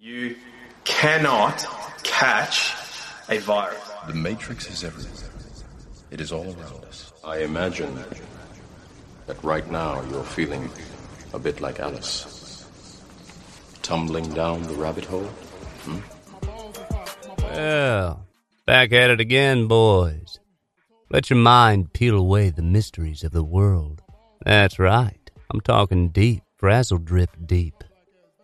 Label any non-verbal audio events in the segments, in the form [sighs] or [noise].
You cannot catch a virus. The Matrix is everywhere. It is all around us. I imagine that right now you're feeling a bit like Alice. Tumbling down the rabbit hole? Hmm? Well, back at it again, boys. Let your mind peel away the mysteries of the world. That's right. I'm talking deep, frazzle drip deep.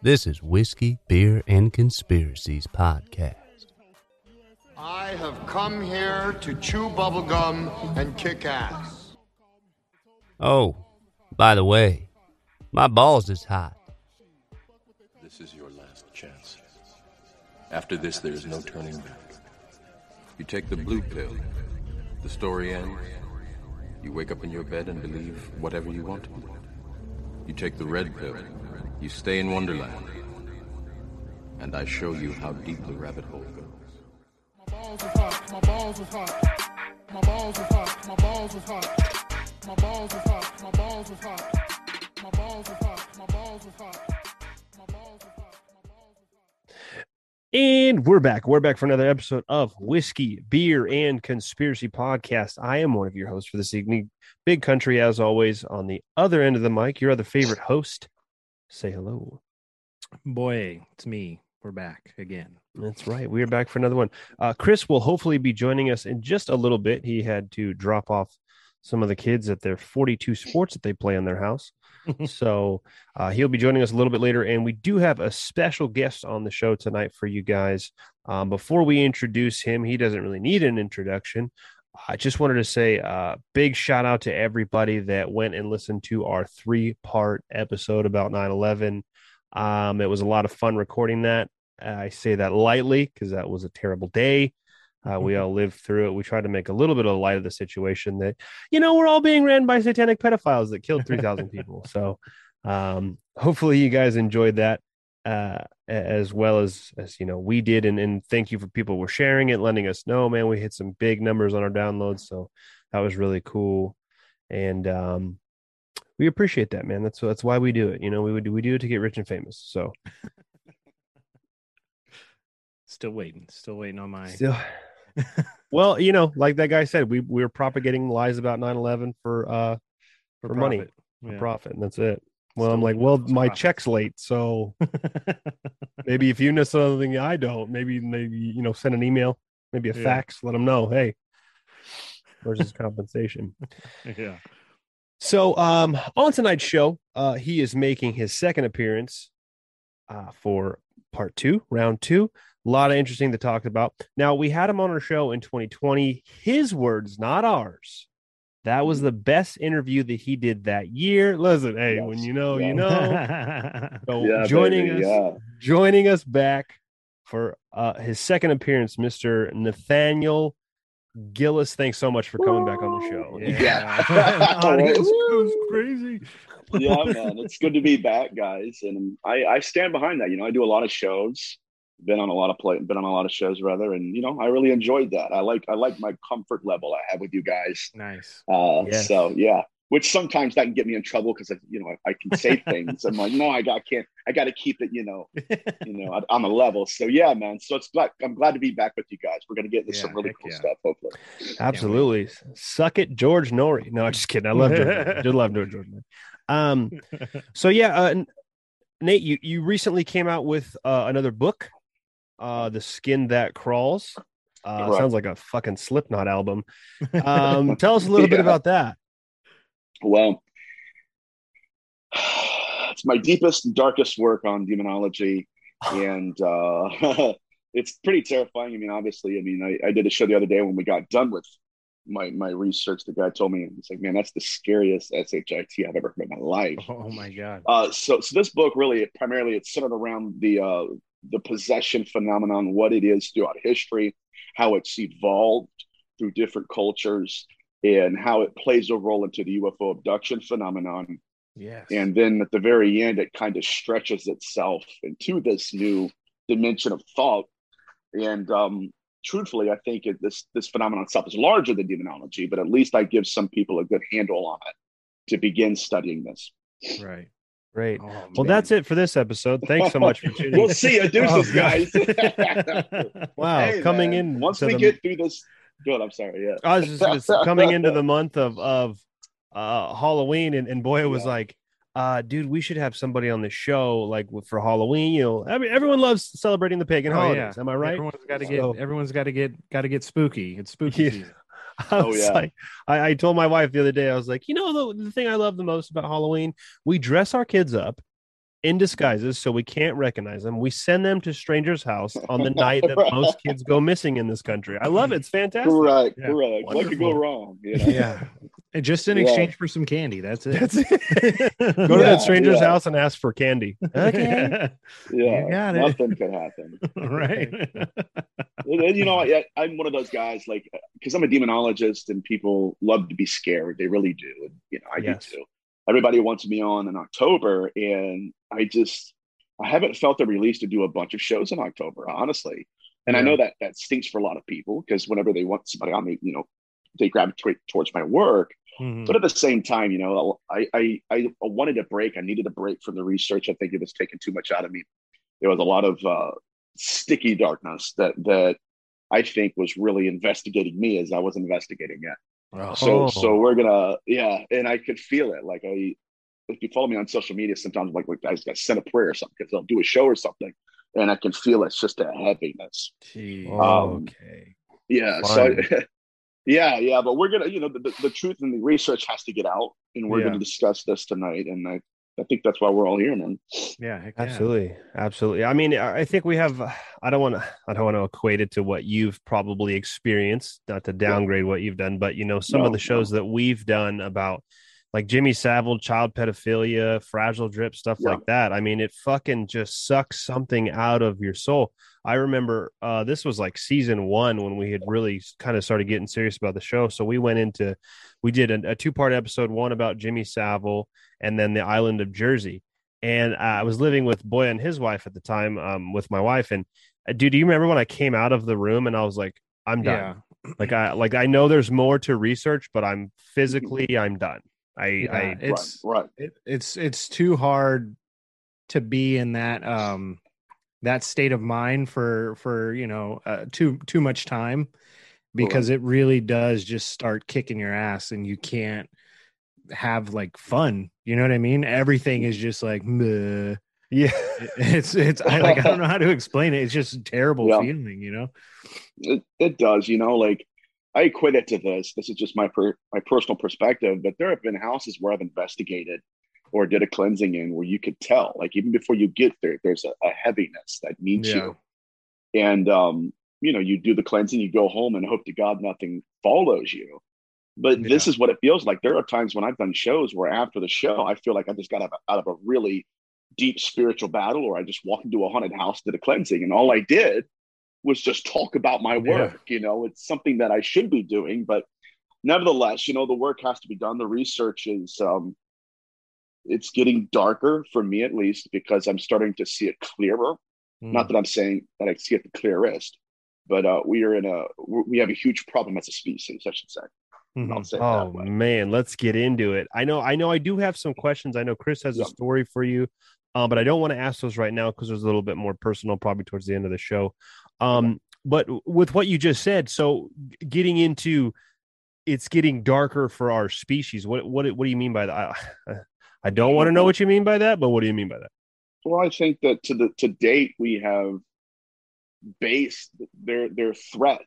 This is Whiskey, Beer, and Conspiracies podcast. I have come here to chew bubblegum and kick ass. Oh, by the way, my balls is hot. This is your last chance. After this, there is no turning back. You take the blue pill, the story ends. You wake up in your bed and believe whatever you want to believe. You take the red pill, you stay in Wonderland, and I show you how deep the rabbit hole goes. My balls was hot, my balls was hot. My balls was hot, my balls was hot. My balls was hot, my balls was hot. My balls was hot, my balls was hot. And we're back. We're back for another episode of Whiskey, Beer, and Conspiracy Podcast. I am one of your hosts for this evening. Big Country, as always, on the other end of the mic, your other favorite host, Say hello. Boy, it's me. We're back again. That's right. We are back for another one. Uh, Chris will hopefully be joining us in just a little bit. He had to drop off some of the kids at their 42 sports that they play in their house. [laughs] so uh, he'll be joining us a little bit later. And we do have a special guest on the show tonight for you guys. Um, before we introduce him, he doesn't really need an introduction. I just wanted to say a uh, big shout out to everybody that went and listened to our three part episode about 9 11. Um, it was a lot of fun recording that. I say that lightly because that was a terrible day. Uh, we all lived through it. We tried to make a little bit of light of the situation that, you know, we're all being ran by satanic pedophiles that killed 3,000 people. So um, hopefully you guys enjoyed that uh, as well as, as, you know, we did. And, and thank you for people were sharing it, letting us know, man, we hit some big numbers on our downloads. So that was really cool. And um, we appreciate that, man. That's, that's why we do it. You know, we would, we do it to get rich and famous. So [laughs] Still waiting. Still waiting on my. Still, [laughs] well, you know, like that guy said, we we were propagating lies about 9-11 for uh for, For money, profit. for profit, and that's it. Well, Still I'm like, well, my check's late, so [laughs] maybe if you know something I don't, maybe maybe you know, send an email, maybe a Yeah. fax, let them know, hey, [laughs] where's his compensation? yeah. So, um, on tonight's show, uh, he is making his second appearance uh, for part two, round two. A lot of interesting to talk about. Now, we had him on our show in 2020. His words, not ours. That was the best interview that he did that year. Listen, hey, when you know, you know. [laughs] So Yeah, joining baby, us, yeah. joining us back for uh, his second appearance, Mr. Nathaniel Gillis. Thanks so much for coming back on the show. Yeah. Audience [laughs] [laughs] Woo. goes crazy. yeah, man, it's good to be back, guys, and I, I stand behind that. You know, I do a lot of shows, been on a lot of play, been on a lot of shows rather, and you know, I really enjoyed that. I like I like my comfort level I have with you guys. Nice. Uh, Yes. So yeah, which sometimes that can get me in trouble because you know I, I can say [laughs] things. I'm like, no, I got can't. I got to keep it, you know, [laughs] you know, on the level. So yeah, man. So it's glad I'm glad to be back with you guys. We're gonna get into Yeah, some really cool yeah. stuff, hopefully. Absolutely. Suck it, George Noory. No, I'm just kidding. I love George. I do love George Noory. Um, [laughs] so yeah, uh, Nate, you, you recently came out with uh, another book, uh, The Skin That Crawls. Uh, Right. sounds like a fucking Slipknot album. [laughs] Um, tell us a little bit about that. Well, it's my deepest and darkest work on demonology, and uh, [laughs] it's pretty terrifying. I mean, obviously, I mean, I, I did a show the other day when we got done with my my research. The guy told me, he's like, "Man, that's the scariest shit I've ever heard in my life." Oh my god. Uh, so, so this book really primarily it's centered around the uh, the possession phenomenon, what it is throughout history, how it's evolved through different cultures, and how it plays a role into the UFO abduction phenomenon. Yes. And then at the very end, it kind of stretches itself into this new dimension of thought. And um, truthfully, I think it, this this phenomenon itself is larger than demonology, but at least I give some people a good handle on it to begin studying this. right. Great. Oh, Well, man. that's it for this episode. Thanks so much for [laughs] tuning in. we'll see you, [laughs] deuces, Oh, guys. [laughs] Wow, Hey, coming man, in Once we the- get through this, good. I'm sorry. Yeah. I was just gonna coming into the month of of uh Halloween, and, and boy, it was Yeah. like, uh, dude, we should have somebody on the show like for Halloween. You know, every, everyone loves celebrating the pagan Oh, holidays. yeah. Am I right? Everyone's got to get. So- Everyone's got to get. Got to get spooky. It's spooky Yeah. [laughs] I Oh, was yeah. like, I, I told my wife the other day, I was like, you know, the, the thing I love the most about Halloween, we dress our kids up in disguises so we can't recognize them. We send them to strangers' house on the [laughs] night that most kids go missing in this country. I love it. It's fantastic. Correct. Yeah. Correct. What could go wrong? You know? Yeah. And just in Yeah. exchange for some candy. That's it. That's it. [laughs] Go to Yeah, that stranger's yeah. house and ask for candy. Okay. [laughs] Yeah. You got it. Nothing could happen. [laughs] right. And, and, you know, I, I'm one of those guys, like, uh, because I'm a demonologist and people love to be scared. They really do. And, you know, I Yes. do too. Everybody wants me on in October. And I just, I haven't felt the release to do a bunch of shows in October, honestly. And I know that that stinks for a lot of people because whenever they want somebody on me, you know, they gravitate towards my work. Mhm. But at the same time, you know, I, I I wanted a break. I needed a break from the research. I think it was taking too much out of me. There was a lot of uh, sticky darkness that that I think was really investigating me as I was investigating it. Oh. So so we're gonna yeah, and I could feel it. Like I, if you follow me on social media, sometimes like like guys got send a prayer or something because they'll do a show or something, and I can feel it's just a heaviness. Um, okay. Yeah. So, [laughs] yeah, yeah. But we're gonna, you know, the, the, the truth and the research has to get out, and we're Yeah. gonna discuss this tonight. And I, I think that's why we're all here, man. yeah, heck yeah. Absolutely. Absolutely. I mean, I I think we have I don't want to I don't want to equate it to what you've probably experienced, not to downgrade what you've done, but you know, some No, of the shows that we've done about like Jimmy Savile, child pedophilia, Frazzledrip, stuff Yeah. like that. I mean, it fucking just sucks something out of your soul. I remember uh, this was like season one when we had really kind of started getting serious about the show. So we went into, we did a, a two part episode, one about Jimmy Savile and then the island of Jersey. And I was living with Boy and his wife at the time, um, with my wife. And uh, dude, do you remember when I came out of the room and I was like, I'm done. Yeah. Like I like I know there's more to research, but I'm physically I'm done. I, Yeah, I it's right, right. it, it's it's too hard to be in that um that state of mind for for you know uh, too too much time because it really does just start kicking your ass and you can't have like fun you know what i mean everything is just like meh. yeah. it's it's I like I don't know [laughs] how to explain it. It's just a terrible Yeah. feeling, you know. It, it does, you know, like I equate it to this. This is just my per, my personal perspective, but there have been houses where I've investigated or did a cleansing in where you could tell, like even before you get there, there's a, a heaviness that meets Yeah. you. And um, you know, you do the cleansing, you go home and hope to God nothing follows you. But this is what it feels like. There are times when I've done shows where after the show, I feel like I just got out of, out of a really deep spiritual battle, or I just walked into a haunted house, did a cleansing, and all I did was just talk about my Yeah. work. You know, it's something that I should be doing, but nevertheless, you know, the work has to be done. The research is um it's getting darker for me at least because I'm starting to see it clearer. Mm. Not that I'm saying that I see it the clearest, but uh, we are in a we have a huge problem as a species, I should say. Mhm. I'll say Oh man, let's get into it. I know, I know, I do have some questions. I know Chris has Yeah. a story for you, uh, but I don't want to ask those right now because there's a little bit more personal, probably towards the end of the show. Um, but with what you just said, so getting into it's getting darker for our species. What what what do you mean by that? I, I don't want to know what you mean by that, but what do you mean by that? Well, I think that to the to date we have based their their threat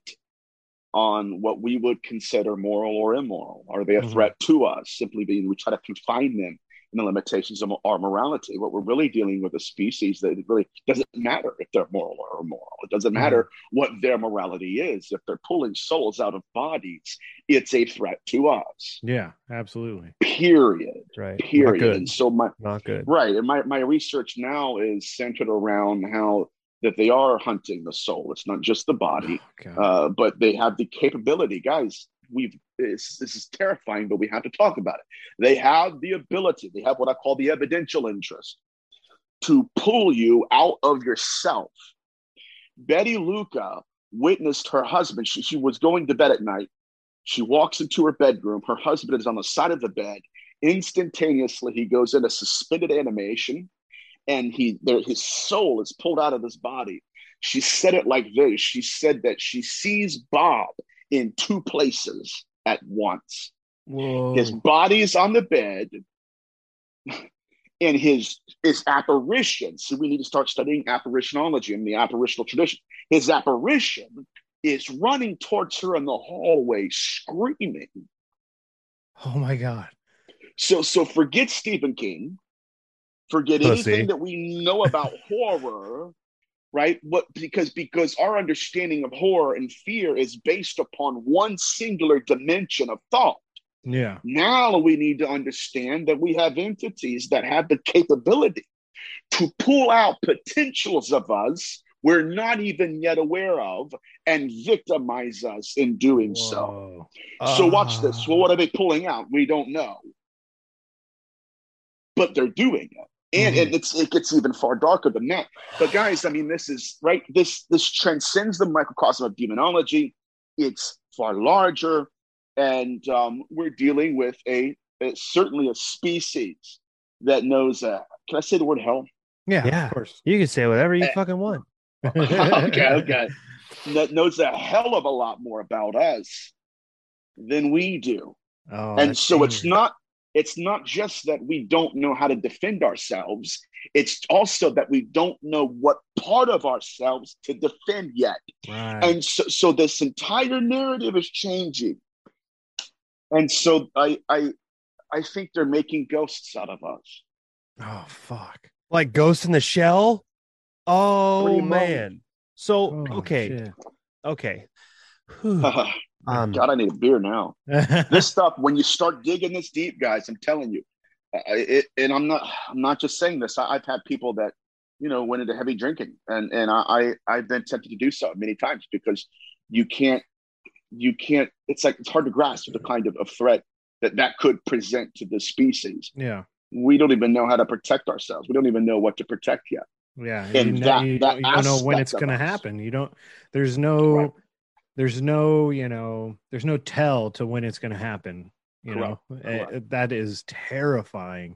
on what we would consider moral or immoral. Are they a Mhm. threat to us? Simply being we try to confine them in the limitations of our morality. What we're really dealing with a species that really doesn't matter if they're moral or immoral. It doesn't matter what their morality is. If they're pulling souls out of bodies, it's a threat to us. Yeah, absolutely. Period. Right? Period. Not good. And so my Not good. Right. And my, my research now is centered around how that they are hunting the soul. It's not just the body, Oh, uh, but they have the capability. Guys, we've this is terrifying, but we have to talk about it. They have the ability, they have what I call the evidential interest to pull you out of yourself. Betty Luca witnessed her husband. She, she was going to bed at night. She walks into her bedroom. Her husband is on the side of the bed instantaneously he goes into suspended animation and he there, his soul is pulled out of his body she said it like this she said that she sees bob in two places at once Whoa. his body's on the bed and his his apparition so we need to start studying apparitionology and the apparitional tradition his apparition is running towards her in the hallway screaming oh my god. so so forget stephen king forget Pussy. anything that we know about horror right what because because our understanding of horror and fear is based upon one singular dimension of thought Yeah. now we need to understand that we have entities that have the capability to pull out potentials of us we're not even yet aware of and victimize us in doing so. Whoa. So watch this. Ah. Well, what are they pulling out? We don't know. But they're doing it. And, Mhm. and it's it gets even far darker than that. But guys, I mean, this is right. This this transcends the microcosm of demonology. It's far larger, and um, we're dealing with a, a certainly a species that knows. Uh, can I say the word hell? Yeah, Yeah. of course. You can say whatever you Eh. fucking want. [laughs] [laughs] okay, okay. That knows a hell of a lot more about us than we do. Oh, and that's so it's not it's not just that we don't know how to defend ourselves it's also that we don't know what part of ourselves to defend yet right. and so, so this entire narrative is changing and so i i i think they're making ghosts out of us oh fuck. Like Ghost in the Shell. Oh Pretty much. man. So Oh, okay, shit. okay. [laughs] Whew. god um, i need a beer now [laughs] this stuff when you start digging this deep guys i'm telling you it, and i'm not i'm not just saying this I, i've had people that you know went into heavy drinking and and I, I i've been tempted to do so many times because you can't you can't it's like it's hard to grasp the kind of, of threat that that could present to the species yeah. we don't even know how to protect ourselves we don't even know what to protect yet Yeah. And you, know, that- you, that don't, you don't know when it's going to happen. You don't, there's no, Right. There's no, you know, there's no tell to when it's going to happen. You Correct. know, Correct. Eh, that is terrifying.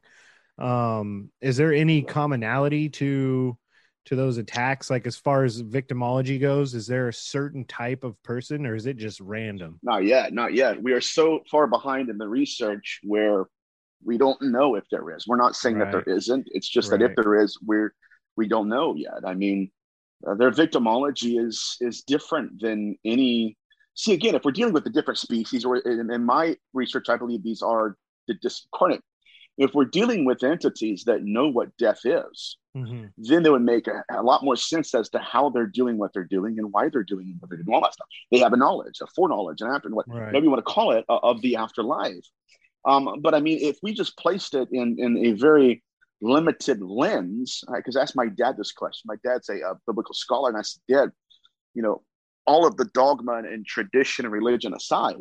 Um, is there any commonality to, to those attacks? Like as far as victimology goes, is there a certain type of person or is it just random? not yet not yet we are so far behind in the research where we don't know if there is we're not saying that there isn't it's just that if there is we're we don't know yet i mean uh, their victimology is is different than any see again if we're dealing with a different species or in, in my research i believe these are the discarnate if we're dealing with entities that know what death is Mhm. then it would make a, a lot more sense as to how they're doing what they're doing and why they're doing what they're doing all that stuff they have a knowledge a foreknowledge and after what Right. whatever you want to call it uh, of the afterlife um, but i mean if we just placed it in in a very limited lens because I asked my dad this question my dad's a, uh biblical scholar and i said dad you know all of the dogma and tradition and religion aside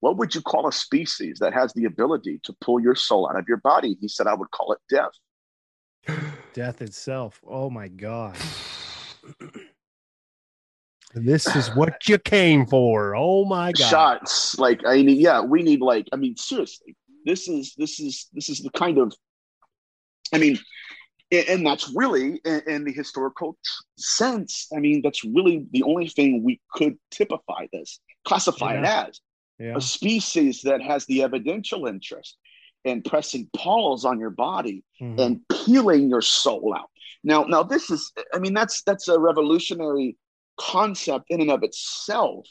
what would you call a species that has the ability to pull your soul out of your body he said i would call it death [gasps] Death itself. Oh my God. [sniffs] this is what you came for. Oh my god. shots like i mean yeah we need like i mean seriously this is this is this is the kind of i mean and that's really in, the historical sense i mean that's really the only thing we could typify this classify it as Yeah. a species that has the evidential interest in pressing paws on your body Mhm. and peeling your soul out. Now, now this is, I mean, that's that's a revolutionary concept in and of itself.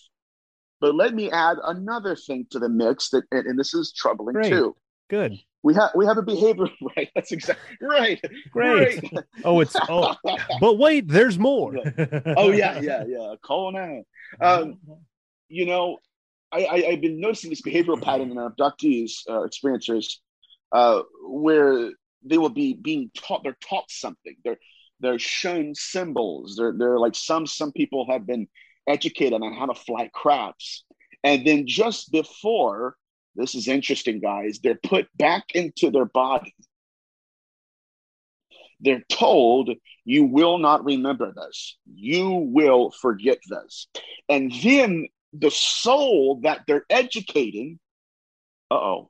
But let me add another thing to the mix that, and, and this is troubling Great. too. Good. We have we have a behavior [laughs] right. That's exactly right. Great. Oh, it's oh, but wait, there's more. oh yeah, yeah, yeah. Call now. Um, you know, I, I, I've been noticing this behavioral pattern in abductees, uh, experiencers, uh, where they will be being taught. They're taught something. They're they're shown symbols. They're they're like some some people have been educated on how to fly crafts, and then just before this is interesting, guys. They're put back into their body. They're told, you will not remember this. You will forget this. And then the soul that they're educating, uh oh,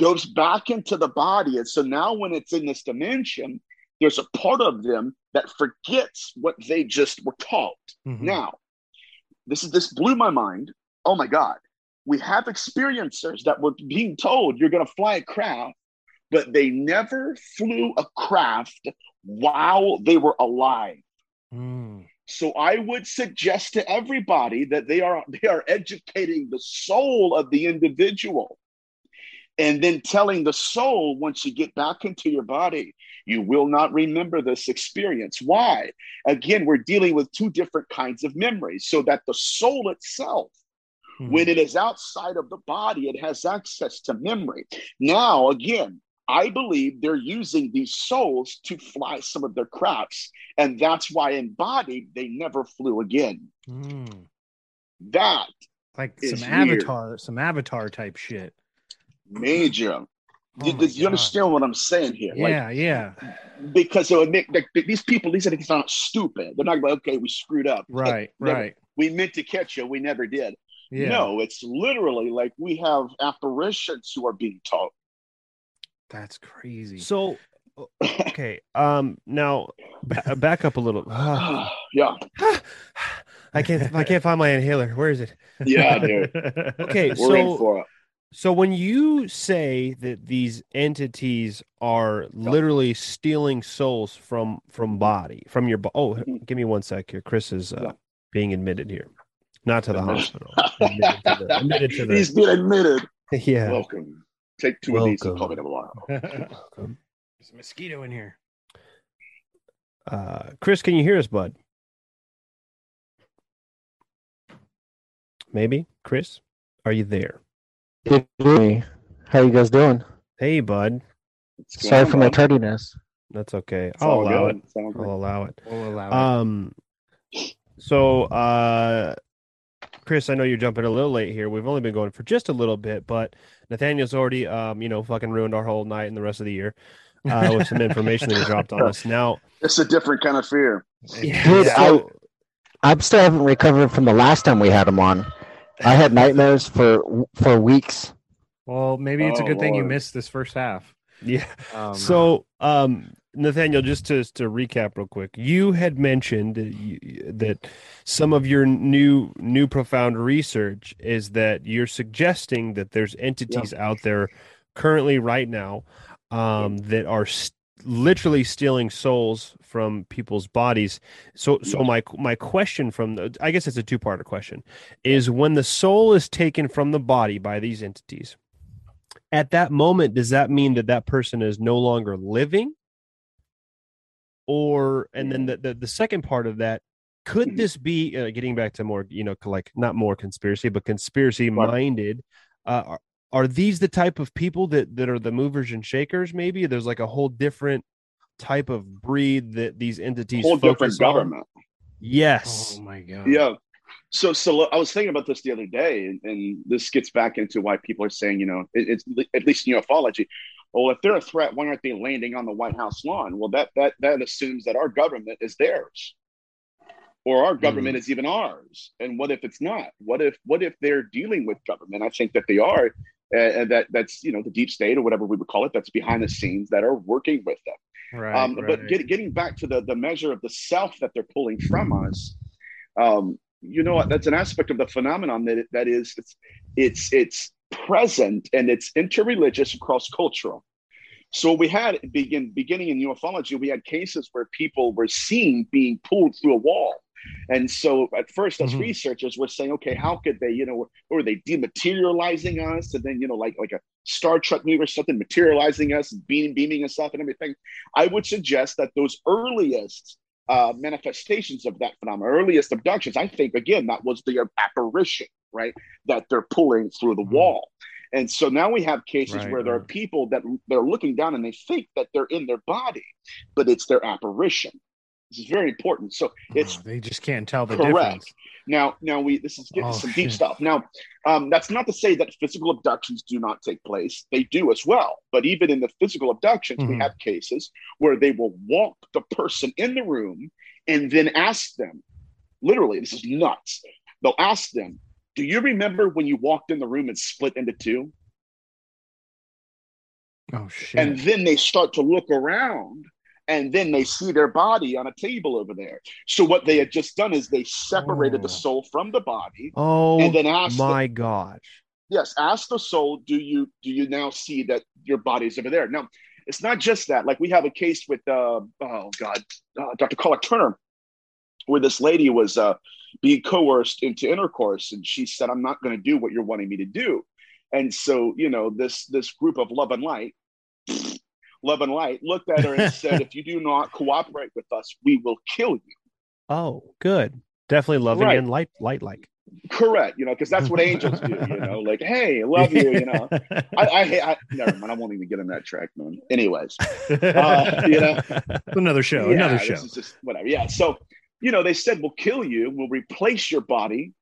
goes back into the body. And so now when it's in this dimension, there's a part of them that forgets what they just were taught. Mhm. Now, this is this blew my mind. Oh my God. We have experiencers that were being told you're gonna fly a craft, but they never flew a craft while they were alive. Mm. So I would suggest to everybody that they are they are educating the soul of the individual and then telling the soul once you get back into your body you will not remember this experience why again we're dealing with two different kinds of memories so that the soul itself Mhm. when it is outside of the body it has access to memory now again I believe they're using these souls to fly some of their crafts, and that's why embodied they never flew again. Mm. That Like some weird. avatar, some avatar type shit. major. Oh Do, you understand what I'm saying here? Yeah, yeah. Because it would like, these people, these things aren't stupid. They're not like, okay, we screwed up. Right, right. We meant to catch you, we never did. Yeah. No, it's literally like we have apparitions who are being taught. That's crazy. So, [laughs] okay. Um, now ba- back up a little. Ah, [sighs] [sighs] yeah, [sighs] I can't. I can't find my inhaler. Where is it? yeah, dude. [laughs] Okay, We're in so for it. so when you say that these entities are literally stealing souls from from body from your bo- oh Mhm. give me one sec here chris is uh, Yeah. being admitted here not to the hospital admitted to the, [laughs] admitted to the- He's been admitted. [laughs] yeah Welcome. Take two of these and call me [laughs] Welcome. tomorrow. There's a mosquito in here. uh chris can you hear us bud maybe chris are you there Hey, how you guys doing? hey bud Sorry on, for my tardiness. that's okay It's i'll allow good. it It's all good. i'll allow it We'll allow it. Um, so uh, Chris, I know you're jumping a little late here. We've only been going for just a little bit, but Nathaniel's already, um, you know, fucking ruined our whole night and the rest of the year uh, with some [laughs] information that he dropped on us. Now, It's a different kind of fear. Dude, so, I still haven't recovered from the last time we had him on. I had nightmares for for weeks. well, maybe it's a Oh, good thing you missed this first half. yeah. Um, So, um, Nathaniel, just to to recap real quick, you had mentioned that, you, that some of your new new profound research is that you're suggesting that there's entities out there currently right now um, that are st- literally stealing souls from people's bodies. So, so my my question from the, I guess it's a two parter question, is when the soul is taken from the body by these entities. At that moment, does that mean that that person is no longer living? Or and then the the, the second part of that could Mhm. this be uh, getting back to more you know like not more conspiracy but conspiracy minded uh, are, are these the type of people that that are the movers and shakers maybe there's like a whole different type of breed that these entities Whole different focus on? government. yes oh my god. Yeah. So, so I was thinking about this the other day, and, and this gets back into why people are saying, you know, it, it's at least in ufology. Well, if they're a threat, why aren't they landing on the White House lawn? Well, that that that assumes that our government is theirs, or our government is even ours. And what if it's not? What if what if they're dealing with government? I think that they are, uh, and that that's you know the deep state or whatever we would call it. That's behind the scenes that are working with them. Right. Um, right. But get, getting back to the, the measure of the self that they're pulling from us, um, you know what? That's an aspect of the phenomenon that it, that is it's it's it's present and it's interreligious and cross cultural. So we had begin beginning in ufology, we had cases where people were seen being pulled through a wall. And so at first, as Mhm. researchers, we're saying, okay, how could they, you know, or are they dematerializing us? And then, you know, like like a Star Trek movie or something, materializing us, beam, beaming us up and everything. I would suggest that those earliest uh, manifestations of that phenomenon, earliest abductions, I think, again, that was the apparition, right? That they're pulling through the Mhm. wall. And so now we have cases Right, where there are people that they're looking down and they think that they're in their body, but it's their apparition. This is very important. So it's Oh, they just can't tell the correct. difference. Now, now we this is getting Oh, some deep shit. stuff. Now, um, that's not to say that physical abductions do not take place; they do as well. But even in the physical abductions, we Mhm. have cases where they will walk the person in the room and then ask them, literally, this is nuts. They'll ask them, "Do you remember when you walked in the room and split into two? Oh shit. and then they start to look around and then they see their body on a table over there so what they had just done is they separated the Oh. soul from the body Oh and then asked the- my gosh. yes ask the soul do you do you now see that your body's over there now it's not just that like we have a case with uh oh god uh, dr Karla turner where this lady was uh being coerced into intercourse and she said i'm not going to do what you're wanting me to do and so you know this this group of love and light [sniffs] love and light looked at her and [laughs] said if you do not cooperate with us we will kill you Oh, good. Definitely loving Right. and light light like. correct you know because that's what angels do you know [laughs] like hey love you you know I, I, I [laughs] never mind. I won't even get on that track, man. Anyways, uh, you know, another show. yeah, another show. just whatever. Yeah. So, you know, they said we'll kill you. We'll replace your body,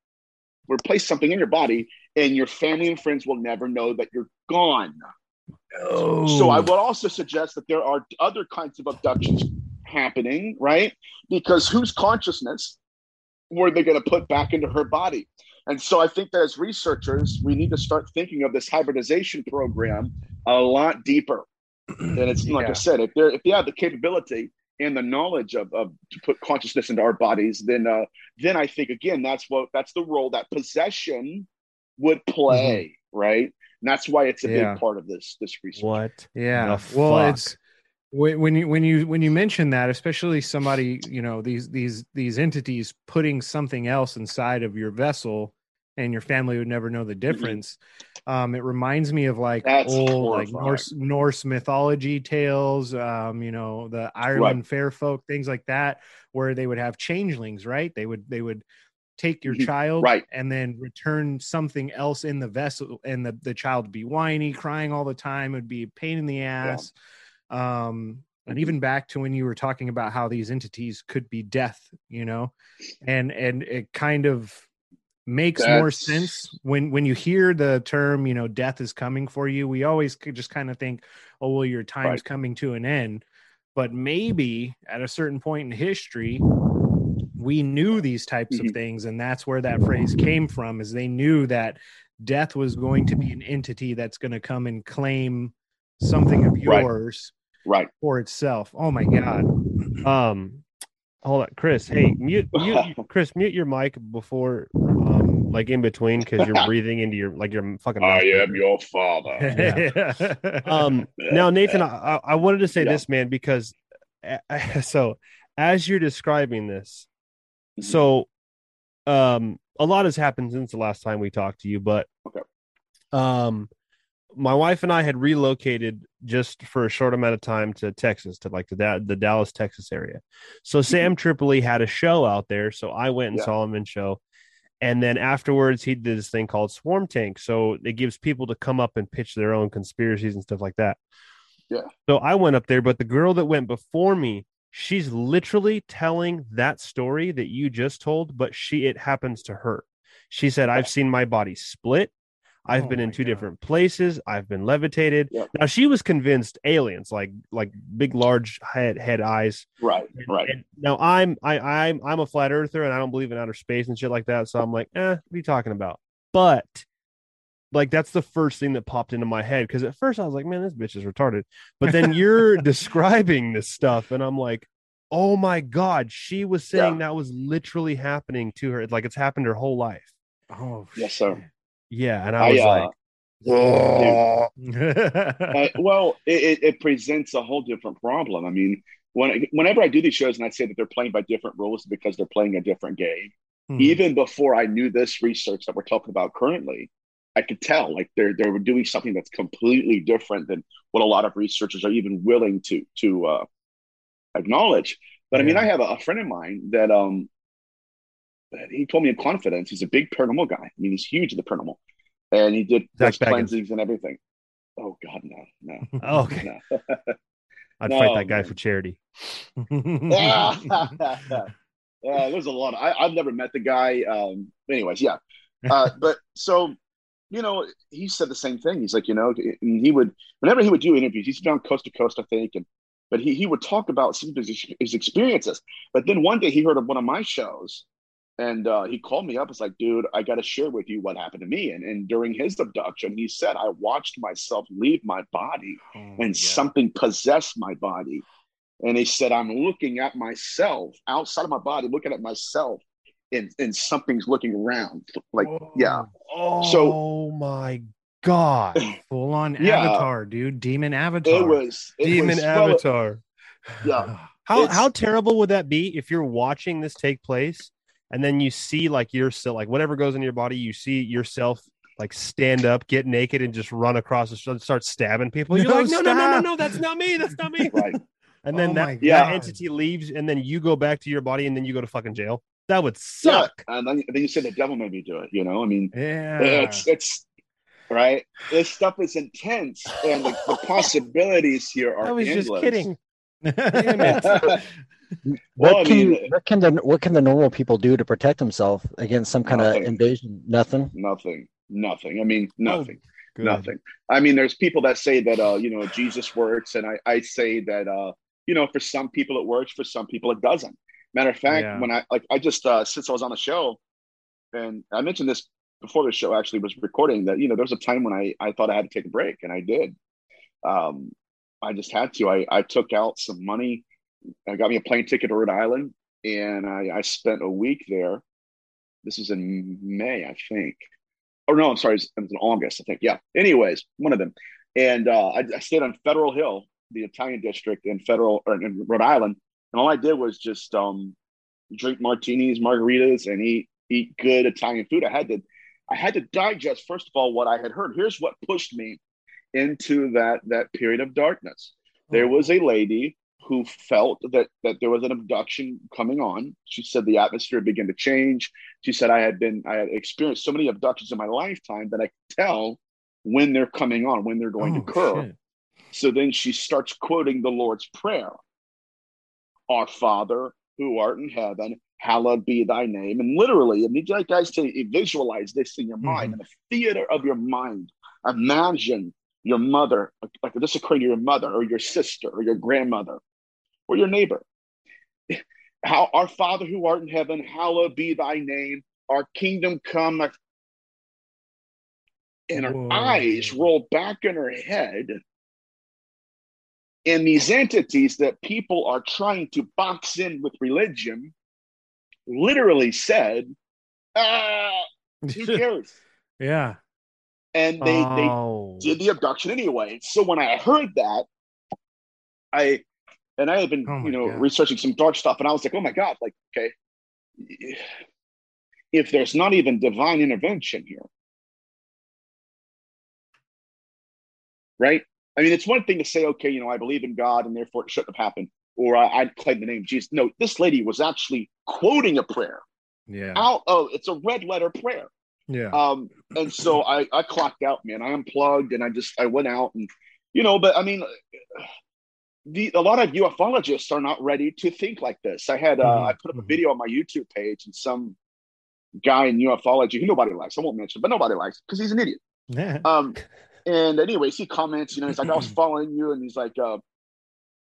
replace something in your body, and your family and friends will never know that you're gone. So, I would also suggest that there are other kinds of abductions happening, right? Because whose consciousness were they going to put back into her body? And so I think that as researchers, we need to start thinking of this hybridization program a lot deeper. And it's like I said, if they're if they have the capability and the knowledge of, of to put consciousness into our bodies, then uh, then I think again that's what that's the role that possession would play, right? And that's why it's a Yeah. big part of this this research. What? Yeah. the Well, fuck? it's when when you when you when you mention that, especially somebody, you know, these these these entities putting something else inside of your vessel and your family would never know the difference. Um, it reminds me of like That's old like. Norse Norse mythology tales, um, you know, the Ireland fair folk, things like that, where they would have changelings, right? They would they would take your Mhm. child Right. and then return something else in the vessel and the, the child would be whiny crying all the time it would be a pain in the ass um and even back to when you were talking about how these entities could be death you know and and it kind of makes more sense when when you hear the term you know death is coming for you we always could just kind of think oh well your time's Right. coming to an end but maybe at a certain point in history we knew these types of Mhm. things and that's where that phrase came from is they knew that death was going to be an entity that's going to come and claim something of Right. yours Right. for itself oh my god Um, hold on, Chris. Hey, mute, [laughs] mute, Chris, mute your mic before, um, like in between, because you're [laughs] breathing into your like your fucking. I am your father. [laughs] Um, now Nathan, I, I wanted to say Yeah. this, man, because uh, so as you're describing this, Mhm. so um, a lot has happened since the last time we talked to you, but Okay. um, my wife and I had relocated just for a short amount of time to Texas, to like the the Dallas, Texas area. So mm-hmm. Sam Tripoli had a show out there, so I went and Yeah. saw him in show. And then afterwards, he did this thing called Swarm Tank. So it gives people to come up and pitch their own conspiracies and stuff like that. Yeah. So I went up there, but the girl that went before me, she's literally telling that story that you just told, but she it happens to her. She said, I've seen my body split. I've Oh been in two God. different places. I've been levitated. Yep. Now she was convinced aliens, like like big, large head head eyes. Right. And- Right. and now I'm I I'm I'm a flat earther and I don't believe in outer space and shit like that. So I'm like, eh, what are you talking about? But like that's the first thing that popped into my head because at first I was like, man, this bitch is retarded. But then you're [laughs] describing this stuff, and I'm like, oh my god, she was saying Yeah. that was literally happening to her. Like it's happened her whole life. oh Yes, sir. Yeah, and I I, was uh, like, oh. Uh, [laughs] well, it, it, presents a whole different problem. I mean, when whenever I do these shows and I say that they're playing by different rules because they're playing a different game, Hmm. even before I knew this research that we're talking about currently, I could tell like they're they were doing something that's completely different than what a lot of researchers are even willing to to uh, acknowledge. But I mean, I have a, a friend of mine that um he told me in confidence he's a big paranormal guy. I mean, he's huge in the paranormal, and he did cleansings and everything. Oh God, no, no, [laughs] Oh, okay. no. [laughs] I'd No, fight that guy man. for charity. yeah, [laughs] yeah. There's a lot. Of, I, I've never met the guy. Um, anyways, yeah. Uh, but so, you know, he said the same thing. He's like, you know, and he would whenever he would do interviews, he's down coast to coast, I think, and but he he would talk about some of his, his experiences. But then one day he heard of one of my shows, and uh, he called me up. It's like, dude, I got to share with you what happened to me. And, and during his abduction, he said, I watched myself leave my body Oh, and something possessed my body. And he said, I'm looking at myself outside of my body, looking at myself, and, and something's looking around. Like, yeah. Oh So- my god. [laughs] Full on Yeah. avatar, dude. Demon avatar. It was it Demon was- well, Avatar. yeah. [sighs] How It's- how terrible would that be if you're watching this take place and then you see like yourself like whatever goes in your body, you see yourself like stand up, get naked, and just run across the street, start stabbing people. You're No, like, no, no, no, no, no, that's not me. That's not me. [laughs] Right. And then Oh that, that entity leaves, and then you go back to your body, and then you go to fucking jail. That would Yeah. suck. And then, then you said the devil made me do it. You know, I mean, Yeah. it's it's right. This stuff is intense, and the, the possibilities here are I was just kidding. [laughs] Damn it. [laughs] [laughs] Well, what I can mean, what can the what can the normal people do to protect themselves against some kind of invasion? Nothing. nothing, nothing. I mean, nothing. Good. nothing i mean there's people that say that uh you know jesus works and i i say that uh you know for some people it works for some people it doesn't matter of fact Yeah. when i like i just uh since i was on the show and i mentioned this before the show actually was recording that you know there was a time when i i thought i had to take a break and i did um i just had to i i took out some money i got me a plane ticket to rhode island and i i spent a week there this is in may i think Oh no, I'm sorry, it was in August, I think. Yeah. Anyways, one of them. And uh, I, I stayed on Federal Hill, the Italian district in Federal or in Rhode Island, and all I did was just um, drink martinis, margaritas, and eat eat good Italian food. I had to I had to digest first of all what I had heard. Here's what pushed me into that that period of darkness. There was a lady who felt that that there was an abduction coming on. She said the atmosphere began to change. She said I had been I had experienced so many abductions in my lifetime that I could tell when they're coming on, when they're going Oh, to occur. shit. So then she starts quoting the Lord's Prayer Our Father who art in heaven, hallowed be thy name. And literally, I need you guys to visualize this in your mind, mm-hmm. in the theater of your mind. Imagine your mother, like this occurring to your mother or your sister or your grandmother or your neighbor. How our Father who art in heaven, hallowed be thy name, our kingdom come. And her Whoa. eyes roll back in her head. And these entities that people are trying to box in with religion literally said, ah, who [laughs] cares? yeah. And they, oh. they did the abduction anyway. So when I heard that, I and I had been, Oh you know, God. researching some dark stuff, and I was like, oh my god, like, okay, if there's not even divine intervention here, right? I mean, it's one thing to say, okay, you know, I believe in God, and therefore it shouldn't have happened, or I, I claim the name of Jesus. No, this lady was actually quoting a prayer Yeah. out of it's a red letter prayer. Yeah. Um, and so I, I clocked out, man. I unplugged and I just I went out and you know, but I mean, the a lot of ufologists are not ready to think like this. I had uh, Mhm, I put up a mhm. video on my YouTube page and some guy in ufology who nobody likes. I won't mention, but nobody likes because he's an idiot. Yeah. Um, [laughs] and anyways, he comments, you know, he's like, I was following you, and he's like, uh,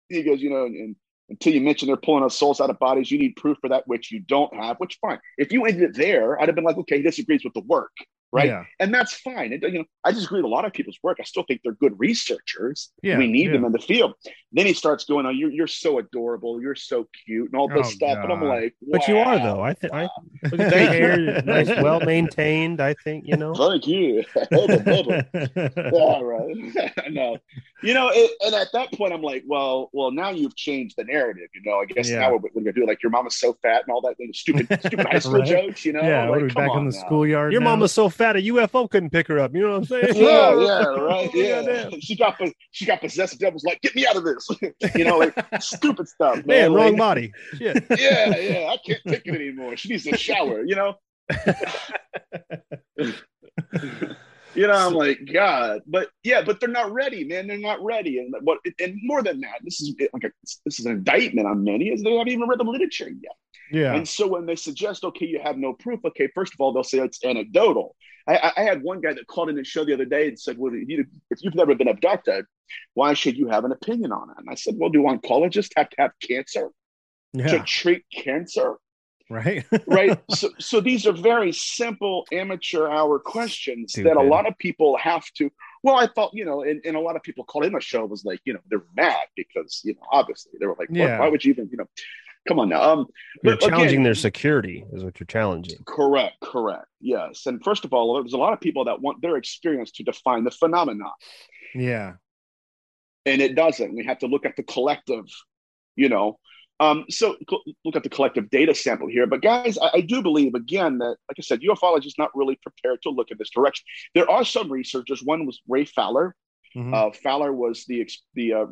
he goes, you know, and, until you mention they're pulling us souls out of bodies, you need proof for that which you don't have. Which fine. If you ended it there, I'd have been like, okay, he disagrees with the work, right? Yeah. And that's fine. It, you know, I disagree with a lot of people's work. I still think they're good researchers. Yeah, we need them in the field. Then he starts going, "Oh, you're you're so adorable. You're so cute, and all this Oh, stuff." And I'm God. like, But you are though. I think I look at your hair, [laughs] nice, well maintained. I think you know. Thank you. Bubba, bubba. All right. [laughs] no, you know, it, and at that point, I'm like, well, well, now you've changed the narrative. You know, I guess Yeah. now we're, we're gonna do like your mama's so fat and all that stupid, stupid high school [laughs] Right. jokes. You know, yeah. like, What are back on in the now. schoolyard? Your now? mama's so fat a UFO couldn't pick her up. You know what I'm saying? Yeah, yeah, [laughs] right. Yeah, she got she got possessed. The devil's like, get me out of this. [laughs] you know, like stupid stuff, man. Man, wrong Like, body. Shit. yeah, yeah, I can't take it anymore. She needs a shower, you know. [laughs] you know, I'm like, God, but yeah, but they're not ready, man. They're not ready, and what, and more than that, this is like a, this is an indictment on many, is they haven't even read the literature yet. Yeah. And so when they suggest, okay, you have no proof, okay, first of all, they'll say it's anecdotal. I, I- had one guy that called in the show the other day and said, well, you, if you've never been abducted, why should you have an opinion on it? And I said, well, do oncologists have to have cancer to treat cancer? Right? [laughs] right so so these are very simple amateur hour questions that a lot of people have to well i thought you know and, and a lot of people called in the show was like you know they're mad because you know obviously they were like Yeah. why would you even you know come on now um You're but again- challenging their security, is what you're challenging. correct correct yes and first of all there's a lot of people that want their experience to define the phenomenon yeah. and it doesn't. We have to look at the collective, you know. Um, so look at the collective data sample here. But guys, I, I do believe again that, like I said, ufology is not really prepared to look at this direction. There are some researchers. One was Ray Fowler. Mhm. Uh, Fowler was the the uh,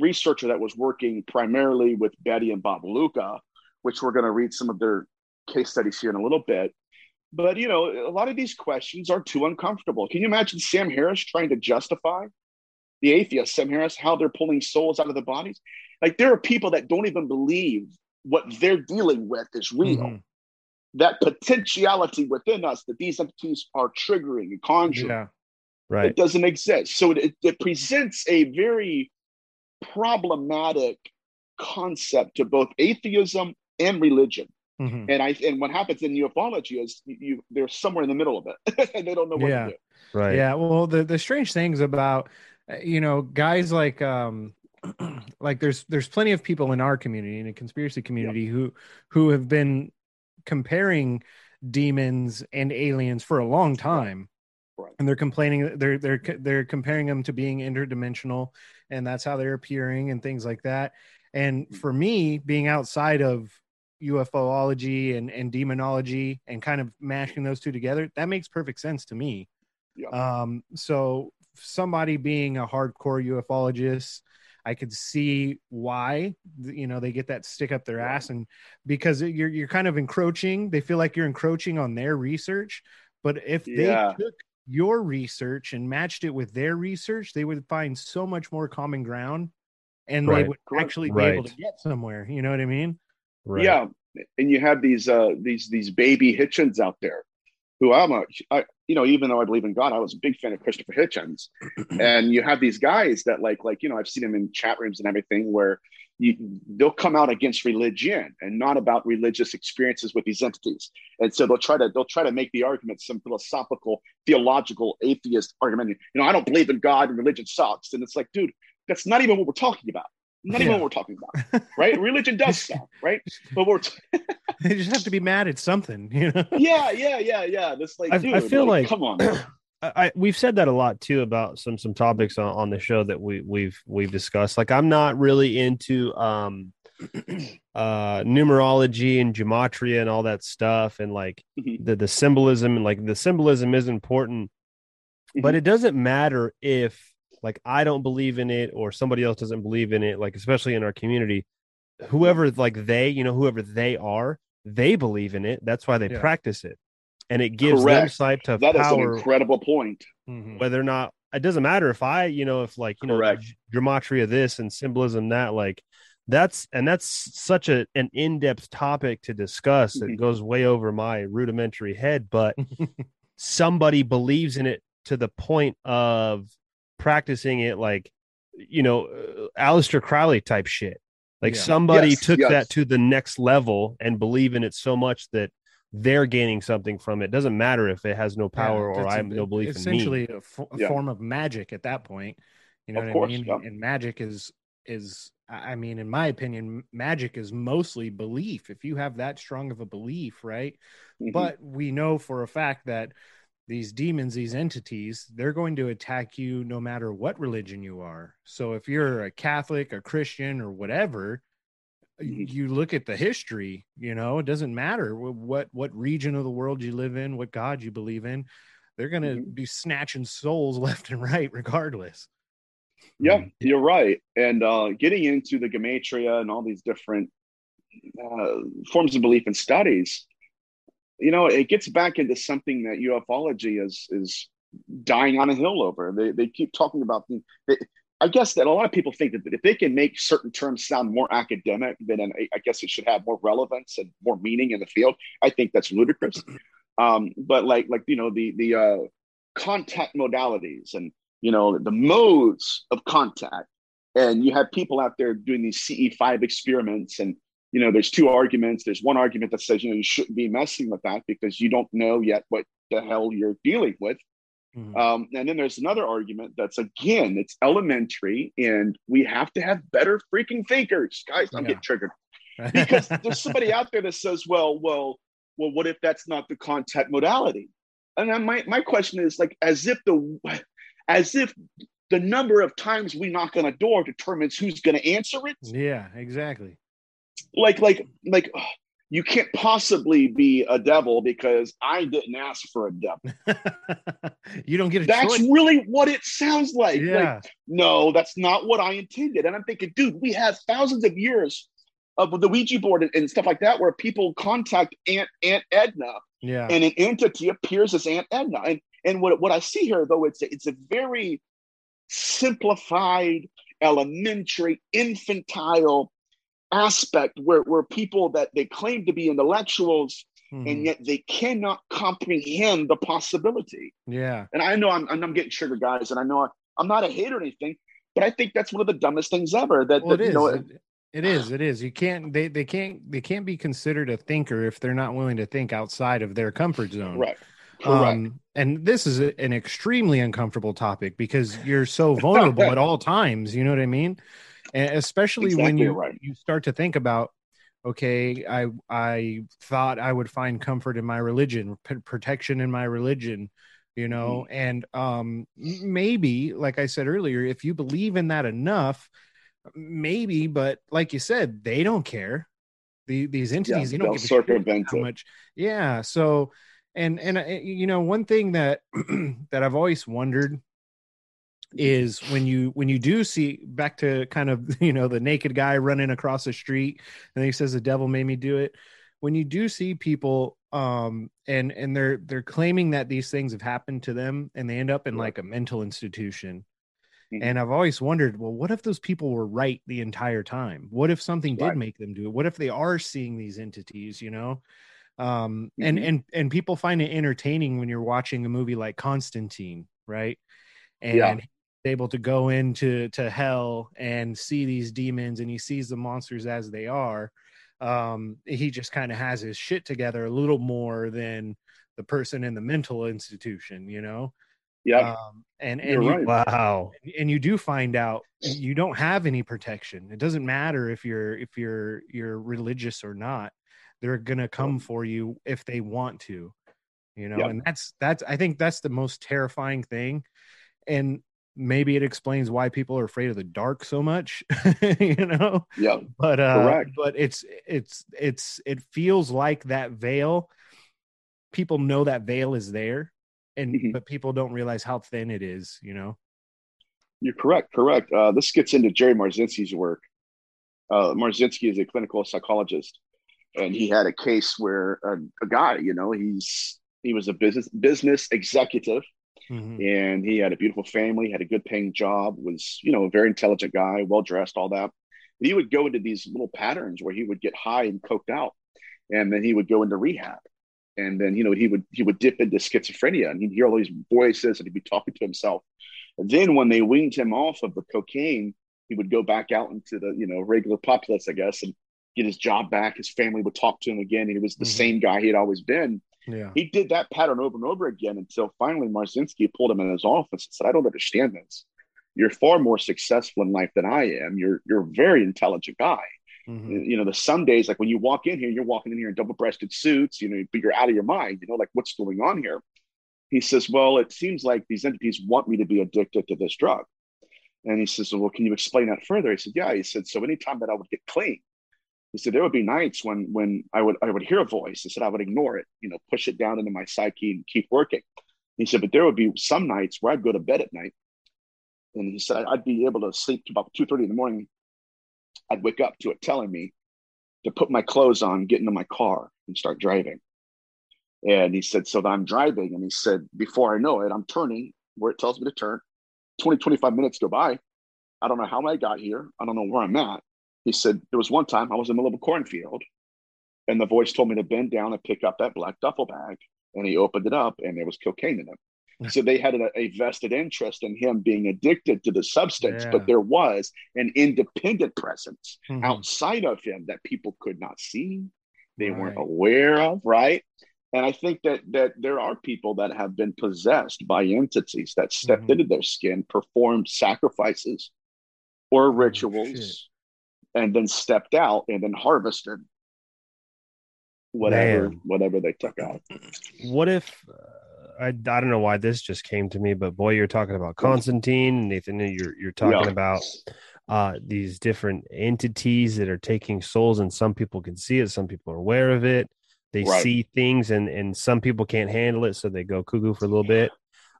researcher that was working primarily with Betty and Bob Luca, which we're going to read some of their case studies here in a little bit. But you know, a lot of these questions are too uncomfortable. Can you imagine Sam Harris trying to justify the atheist Sam Harris how they're pulling souls out of the bodies? Like there are people that don't even believe what they're dealing with is real. Mhm. That potentiality within us that these entities are triggering and conjuring Yeah. Right. it doesn't exist. So it, it presents a very problematic concept to both atheism and religion. Mhm. And I and what happens in ufology is you, you they're somewhere in the middle of it, and [laughs] they don't know what Yeah. to do. Right. Yeah, well, the the strange things about you know guys like um [clears throat] like there's there's plenty of people in our community in a conspiracy community who who have been comparing demons and aliens for a long time. Right. And they're complaining they're they're they're comparing them to being interdimensional and that's how they're appearing and things like that. And Mm-hmm. for me, being outside of UFOlogy and, and demonology and kind of mashing those two together, that makes perfect sense to me. Yeah. Um, so somebody being a hardcore ufologist, I could see why you know they get that stick up their ass, and because you're you're kind of encroaching, they feel like you're encroaching on their research. But if they Yeah. took your research and matched it with their research, they would find so much more common ground, and they would Correct. actually be able to get somewhere. You know what I mean? Right. Yeah, and you have these uh these these baby Hitchens out there, who I'm a I, you know even though I believe in God, I was a big fan of Christopher Hitchens, [clears throat] and you have these guys that like like you know I've seen them in chat rooms and everything where you they'll come out against religion and not about religious experiences with these entities, and so they'll try to they'll try to make the argument some philosophical theological atheist argument. You know I don't believe in God and religion sucks, and it's like dude that's not even what we're talking about. Not even what we're talking about, right? Religion does [laughs] suck, right? But we're they [laughs] just have to be mad at something, you know? yeah, yeah, yeah, yeah. This like, I- dude, I feel like- come on. [clears throat] I, I we've said that a lot too about some some topics on, on the show that we we've we've discussed. Like I'm not really into um [clears throat] uh numerology and gematria and all that stuff and like Mhm. the the symbolism and like the symbolism is important but it doesn't matter if like I don't believe in it or somebody else doesn't believe in it like especially in our community whoever like they you know whoever they are they believe in it that's why they Yeah. practice it and it gives them Correct. type of That is an incredible point. Mhm. whether or not it doesn't matter if I, you know, if like, you know, Correct. g- gematria this and symbolism that, like that's and that's such a an in-depth topic to discuss. It Mhm. goes way over my rudimentary head, but [laughs] somebody believes in it to the point of practicing it like, you know, uh, Aleister Crowley type shit. Like Yeah. somebody Yes, took yes. that to the next level and believe in it so much that they're gaining something from it. Doesn't matter if it has no power Yeah, or that's I a- have no belief in me. essentially a, Yeah. form of magic at that point you know Of what course, i mean yeah. and magic is is i I mean in my opinion magic is mostly belief if you have that strong of a belief right Mhm. but we know for a fact that these demons these entities they're going to attack you no matter what religion you are so if you're a catholic a christian or whatever Mhm. you look at the history you know it doesn't matter what what region of the world you live in what god you believe in they're going to Mhm. be snatching souls [laughs] left and right regardless yeah, Mm. you're right. And uh, getting into the gematria and all these different uh, forms of belief and studies, you know, it gets back into something that ufology is is dying on a hill over. They they keep talking about the. They, I guess that a lot of people think that if they can make certain terms sound more academic, then I guess it should have more relevance and more meaning in the field. I think that's ludicrous. Um, but like like you know the the uh, contact modalities and you know the modes of contact, and you have people out there doing these CE5 experiments and you know, there's two arguments. There's one argument that says, you know, you shouldn't be messing with that because you don't know yet what the hell you're dealing with. Mhm. Um, and then there's another argument that's again, it's elementary, and we have to have better freaking thinkers, guys. I'm Yeah. getting triggered [laughs] because there's somebody out there that says, well, well, well, what if that's not the contact modality? And then my my question is like, as if the as if the number of times we knock on a door determines who's going to answer it. yeah, exactly. Like, like, like. you can't possibly be a devil because I didn't ask for a devil. [laughs] you don't get a That's choice. really what it sounds like. Like, Yeah. no, that's not what I intended. And I'm thinking, dude, we have thousands of years of the Ouija board and, and stuff like that where people contact Aunt Aunt Edna Yeah. and an entity appears as Aunt Edna. And and what, what I see here though, it's a, it's a very simplified, elementary, infantile aspect where, where people that they claim to be intellectuals Mhm. and yet they cannot comprehend the possibility. yeah. And I know I'm, I'm getting triggered, guys, and I know I, I'm not a hater or anything, but I think that's one of the dumbest things ever. That, Well, that it you is. know, It- it is. It is. You can't. They. They can't. They can't be considered a thinker if they're not willing to think outside of their comfort zone. right, correct, Um, and this is a- an extremely uncomfortable topic because you're so [laughs] vulnerable at all times. You know what I mean? And especially when you right. you start to think about, okay, I I thought I would find comfort in my religion, p- protection in my religion, you know, Mm-hmm. and um, maybe, like I said earlier, if you believe in that enough, maybe. But like you said, they don't care. The, these entities, they don't they'll give a shit circumvent how much. Yeah. So, and and uh, you know, one thing that [clears throat] that I've always wondered is when you when you do see back to kind of [laughs] you know the naked guy running across the street and he says the devil made me do it when you do see people um and and they're they're claiming that these things have happened to them and they end up in like a mental institution Mhm. and i've always wondered well what if those people were right the entire time what if something did Right. make them do it what if they are seeing these entities you know um and Mhm. and and people find it entertaining when you're watching a movie like constantine right and Yeah. Able to go into to hell and see these demons and he sees the monsters as they are um he just kind of has his shit together a little more than the person in the mental institution you know? Yeah, um and and you, right. Wow. and you do find out you don't have any protection. It doesn't matter if you're if you're you're religious or not. They're gonna come for you if they want to you know? Yeah. and that's that's i think that's the most terrifying thing. And maybe it explains why people are afraid of the dark so much [laughs] you know yeah, but uh Correct. but it's it's it's it feels like that veil people know that veil is there and Mhm. but people don't realize how thin it is you know you're correct, correct. Uh, this gets into Jerry Marzinski's work. Uh, Marzinski is a clinical psychologist, and he had a case where a, a guy, you know, he's he was a business business executive, Mhm. and he had a beautiful family, had a good paying job, was you know a very intelligent guy, well dressed, all that. He would go into these little patterns where he would get high and coked out, and then he would go into rehab, and then you know he would he would dip into schizophrenia, and he'd hear all these voices, and he'd be talking to himself. And then when they weaned him off of the cocaine, he would go back out into the you know regular populace, I guess, and get his job back. His family would talk to him again. He was the Mhm. same guy he had always been. Yeah He did that pattern over and over again until finally Marzinski pulled him in his office and said, I don't understand this. You're far more successful in life than I am. You're you're a very intelligent guy. Mhm. You know, the some days, like when you walk in here, you're walking in here in double-breasted suits, you know, but you're out of your mind, you know, like what's going on here? He says, Well, it seems like these entities want me to be addicted to this drug. And he says, Well, can you explain that further? He said, Yeah. He said, So anytime that I would get clean, he said there would be nights when when I would I would hear a voice. He said I would ignore it, you know, push it down into my psyche and keep working. He said, but there would be some nights where I'd go to bed at night, and he said I'd be able to sleep to about two thirty in the morning. I'd wake up to it telling me to put my clothes on, get into my car, and start driving. And he said, so I'm driving, and he said before I know it, I'm turning where it tells me to turn. 20, 25 minutes go by. I don't know how I got here. I don't know where I'm at. He said there was one time I was in the middle of a cornfield, and the voice told me to bend down and pick up that black duffel bag. And he opened it up, and there was cocaine in it. [laughs] So they had a, a vested interest in him being addicted to the substance, Yeah. but there was an independent presence Mhm. outside of him that people could not see, they weren't aware of, right? And I think that that there are people that have been possessed by entities that stepped Mhm. into their skin, performed sacrifices or rituals, Oh, shit. And then stepped out and then harvested whatever Man. whatever they took out. what if uh, I, I don't know why this just came to me, but boy, you're talking about Constantine, Nathan. You're you're talking Yeah. about uh, these different entities that are taking souls, and some people can see it, some people are aware of it. They Right. see things, and and some people can't handle it, so they go cuckoo for a little bit.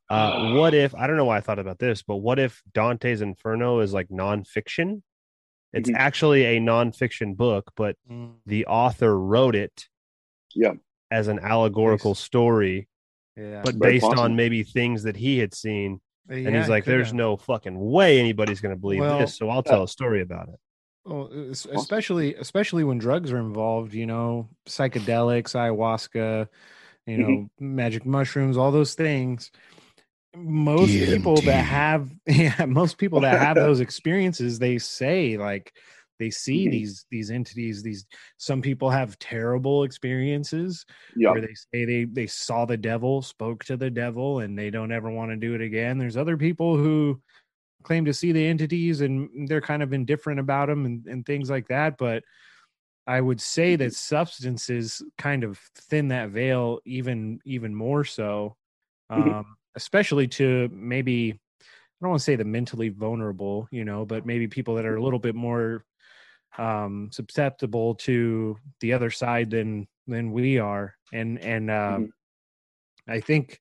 Uh, [sighs] what if I don't know why I thought about this, but what if Dante's Inferno is like nonfiction? It's Mhm. actually a nonfiction book, but Mm, the author wrote it Yeah. as an allegorical story yeah. but Very based possible. on maybe things that he had seen and he's like there's have. no fucking way anybody's going to believe Well, this so i'll tell a story about it Well, especially especially when drugs are involved, you know, psychedelics, ayahuasca, you know, Mhm. magic mushrooms, all those things. Most people that have [laughs] yeah, most people that have those experiences, they say like they see Mhm. these these entities, these some people have terrible experiences Yeah. where they say they they saw the devil, spoke to the devil, and they don't ever want to do it again. There's other people who claim to see the entities and they're kind of indifferent about them and, and things like that. But I would say that substances kind of thin that veil even even more so, Mhm. um, especially to maybe I don't want to say the mentally vulnerable, you know, but maybe people that are a little bit more um susceptible to the other side than than we are and and um Mhm. i think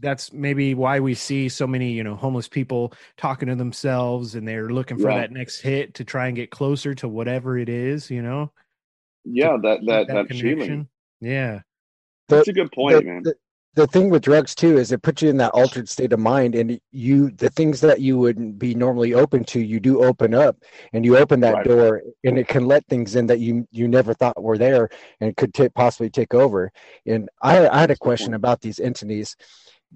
that's maybe why we see so many you know homeless people talking to themselves and they're looking for Yeah. that next hit to try and get closer to whatever it is you know Yeah, that Keep that that, feeling. yeah That's a good point, the, man. The, the thing with drugs too is it puts you in that altered state of mind, and you the things that you wouldn't be normally open to, you do open up, and you open that Right. door, and it can let things in that you you never thought were there, and could ta- possibly take over. And I, I had a question about these entities.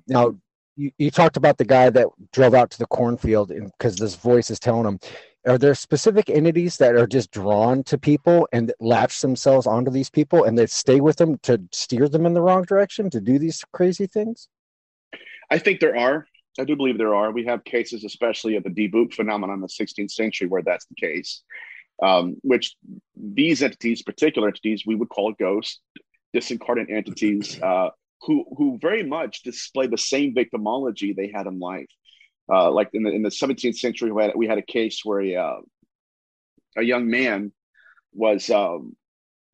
Now, you, you talked about the guy that drove out to the cornfield, because this voice is telling him. Are there specific entities that are just drawn to people and latch themselves onto these people and that stay with them to steer them in the wrong direction to do these crazy things? I think there are. I do believe there are. We have cases, especially of the dybbuk phenomenon in the 16th century, where that's the case. Um, which these entities, particular entities, we would call ghosts, disincarnate entities, uh, who who very much display the same victimology they had in life. Uh, like in the in the 17th century, we had, we had a case where a, uh, a young man was um,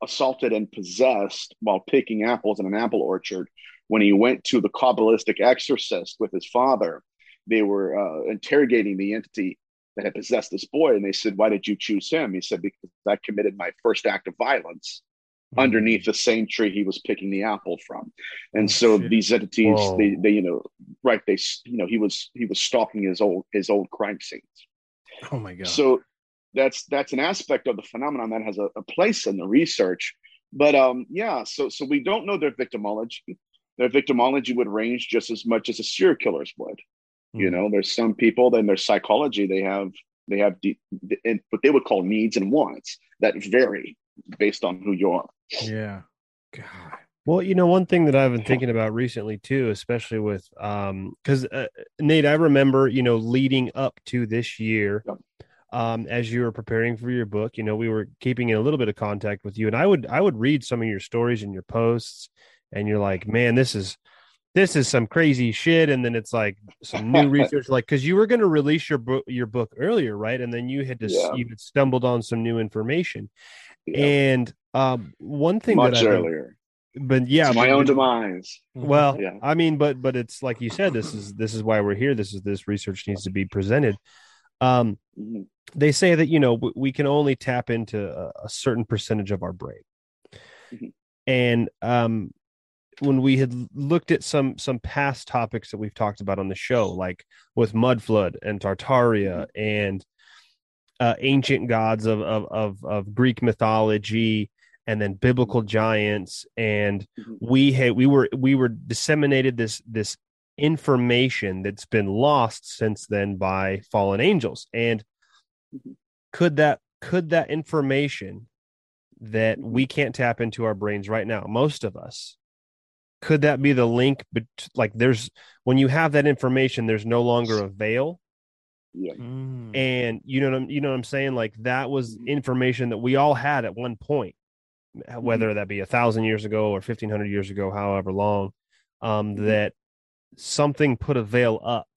assaulted and possessed while picking apples in an apple orchard. When he went to the Kabbalistic exorcist with his father, they were uh, interrogating the entity that had possessed this boy, and they said, "Why did you choose him?" He said, "Because I committed my first act of violence." Underneath the same tree he was picking the apple from, and Oh, so these entities, Whoa. they, they, you know, right? They, you know, he was he was stalking his old his old crime scenes. oh my god So that's that's an aspect of the phenomenon that has a, a place in the research. But um, yeah, so so we don't know their victimology. Their victimology would range just as much as a serial killer's would. You Mhm. know, there's some people, then their psychology, they have they have deep, and what they would call needs and wants that vary based on who you are. Yeah. God. Well you know one thing that i've been thinking about recently too especially with um because uh, nate i remember you know leading up to this year um as you were preparing for your book you know we were keeping in a little bit of contact with you and i would i would read some of your stories and your posts and you're like man this is this is some crazy shit and then it's like some new [laughs] research like because you were going to release your book your book earlier right? And then you had to Yeah. you had stumbled on some new information Yeah. and um one thing Much earlier. but yeah my but- own demise. well Yeah. i mean but but it's like you said this is this is why we're here this is this research needs to be presented um Mhm. they say that you know we can only tap into a, a certain percentage of our brain Mhm. and um when we had looked at some some past topics that we've talked about on the show like with mud flood and tartaria and uh, ancient gods of, of of of greek mythology and then biblical giants and Mhm. we had we were we were disseminated this this information that's been lost since then by fallen angels and Mhm. could that could that information that Mm-hmm. we can't tap into our brains right now most of us could that be the link but like there's when you have that information there's no longer a veil Yeah. Mm. and you know what I'm, you know what I'm saying like that was information that we all had at one point Mm-hmm. Whether that be a thousand years ago or 1500 years ago however long um Mhm. that something put a veil up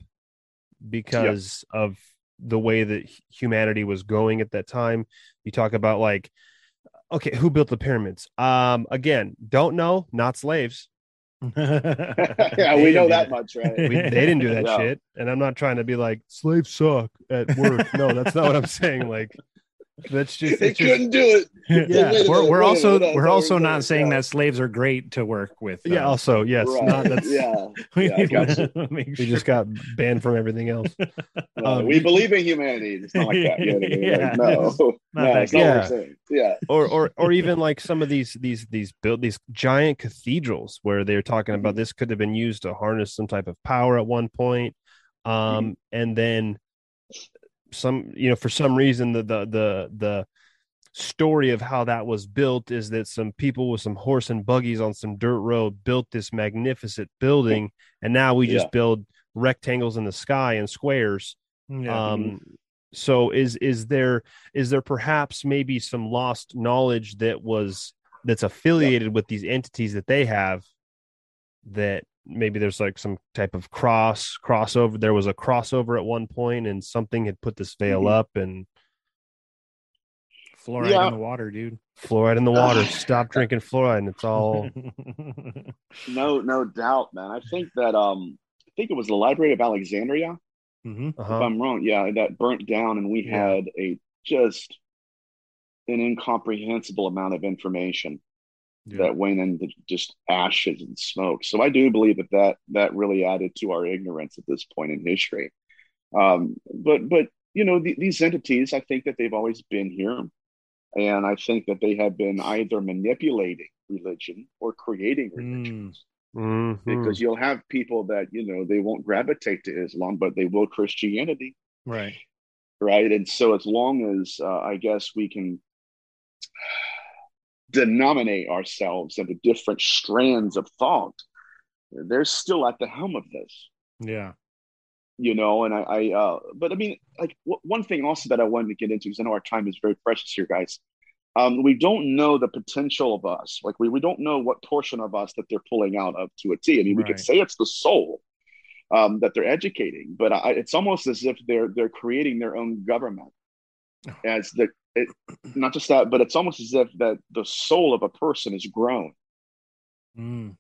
because of the way that humanity was going at that time. You talk about like okay who built the pyramids? Um again don't know not slaves. Yeah, [laughs] we know did that much, right? we, they didn't do that [laughs] Yeah. shit and i'm not trying to be like slaves suck at work. No that's not what i'm saying like that's just they it's just- couldn't do it. [laughs] yeah Wait a minute, we're, we're also minute, we're also not saying, saying yeah. that slaves are great to work with. yeah also yes Right. not that's yeah. [laughs] we Yeah, I got you. [laughs] we just got banned from everything else Right. Um, we believe in humanity. It's not like that. You know I mean? Yeah, Like, no, it's no, that it's not what good. we're saying. Yeah. or or or even like some of these these these built these giant cathedrals where they're talking about Mhm. this could have been used to harness some type of power at one point um and then some you know for some reason the the the the story of how that was built is that some people with some horse and buggies on some dirt road built this magnificent building and now we just Yeah. build rectangles in the sky and squares Yeah. um so is is there is there perhaps maybe some lost knowledge that was that's affiliated with these entities that they have that maybe there's like some type of cross crossover there was a crossover at one point and something had put this veil Mhm. up and Fluoride Yeah. in the water, dude. fluoride in the [laughs] water stop drinking fluoride and it's all [laughs] No, no doubt, man. I think that um, I think it was the Library of Alexandria. hmm If uh-huh. I'm wrong, yeah, that burnt down, and we Yeah. had a just an incomprehensible amount of information that went into just ashes and smoke. So I do believe that that, that really added to our ignorance at this point in history. Um, but but you know the, these entities, I think that they've always been here, and I think that they have been either manipulating religion or creating religions. Mhm. Because you'll have people that you know they won't gravitate to Islam, but they will Christianity Right. right? And so, as long as uh, I guess we can denominate ourselves into different strands of thought, they're still at the helm of this, Yeah. you know. And I, I uh, but I mean, like w- one thing also that I wanted to get into because I know our time is very precious here, guys. Um, we don't know the potential of us. Like we, we don't know what portion of us that they're pulling out of to a T. I mean, we could say it's the soul um, that they're educating, but I, it's almost as if they're they're creating their own government as the it, not just that, but it's almost as if that the soul of a person is grown. Mm.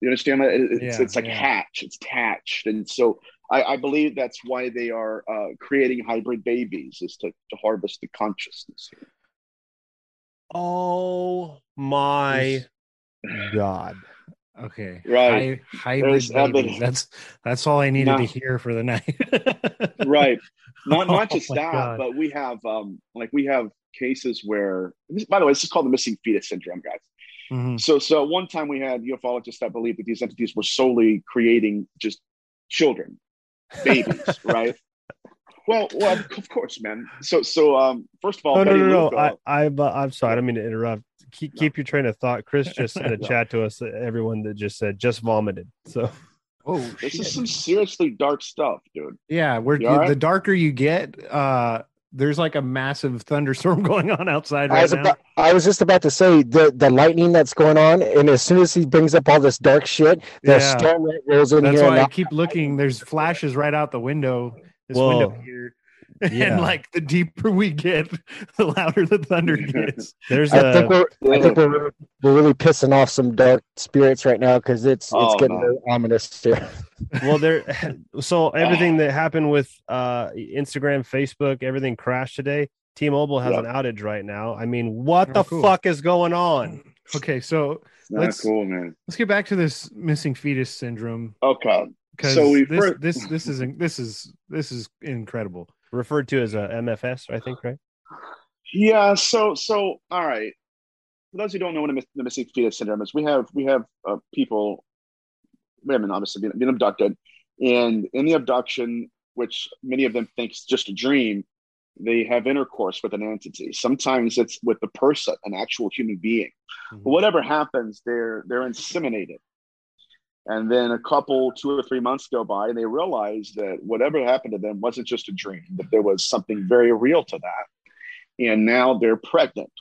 You understand that? It- it's, Yeah, it's like yeah. hatch, it's attached, and so I, I believe that's why they are uh, creating hybrid babies is to, to harvest the consciousness. oh my god Okay. Right. Hy- hybrid babies. That's that's all I needed No. to hear for the night. [laughs] right not not Oh just my that God. but we have um like we have cases where this, by the way this is called the missing fetus syndrome guys Mhm. so so one time we had ufologists that believed that these entities were solely creating just children babies [laughs] right well well of course man so so um first of all Oh no Betty no no! Luca- I I'm uh, I'm sorry. I don't mean to interrupt. Keep keep your train of thought. Chris [laughs] just sent a No. chat to us. Everyone that just said just vomited. So Oh, [laughs] this shit. is some seriously dark stuff dude yeah. We're You all right? the darker you get, uh, there's like a massive thunderstorm [laughs] going on outside I right was, now. about, I was just about to say the the lightning that's going on, and as soon as he brings up all this dark shit, the Yeah. storm rolls in That's here. why I keep looking. There's flashes right out the window. This Whoa. window here. [laughs] Yeah. And like the deeper we get, [laughs] the louder the thunder [laughs] gets. there's I think we're I think we're we're really pissing off some dark spirits right now because it's it's Oh, getting no. very ominous here. well there. So everything that happened with uh Instagram, Facebook, everything crashed today. T-Mobile has Yeah. an outage right now. I mean, what Oh, the cool. fuck is going on? Okay, so It's not Let's- cool man let's get back to this missing fetus syndrome okay because So we this, fir- this this is this is this is incredible. Referred to as a MFS, I think, right? Yeah. So, so all right. For those who don't know what a missing fetus syndrome is, we have we have uh, people, women obviously being, being abducted, And in the abduction, which many of them think is just a dream, they have intercourse with an entity. Sometimes it's with the person, an actual human being. But whatever happens, they're they're inseminated. And then a couple, two or three months go by, and they realize that whatever happened to them wasn't just a dream, that there was something very real to that. And now they're pregnant.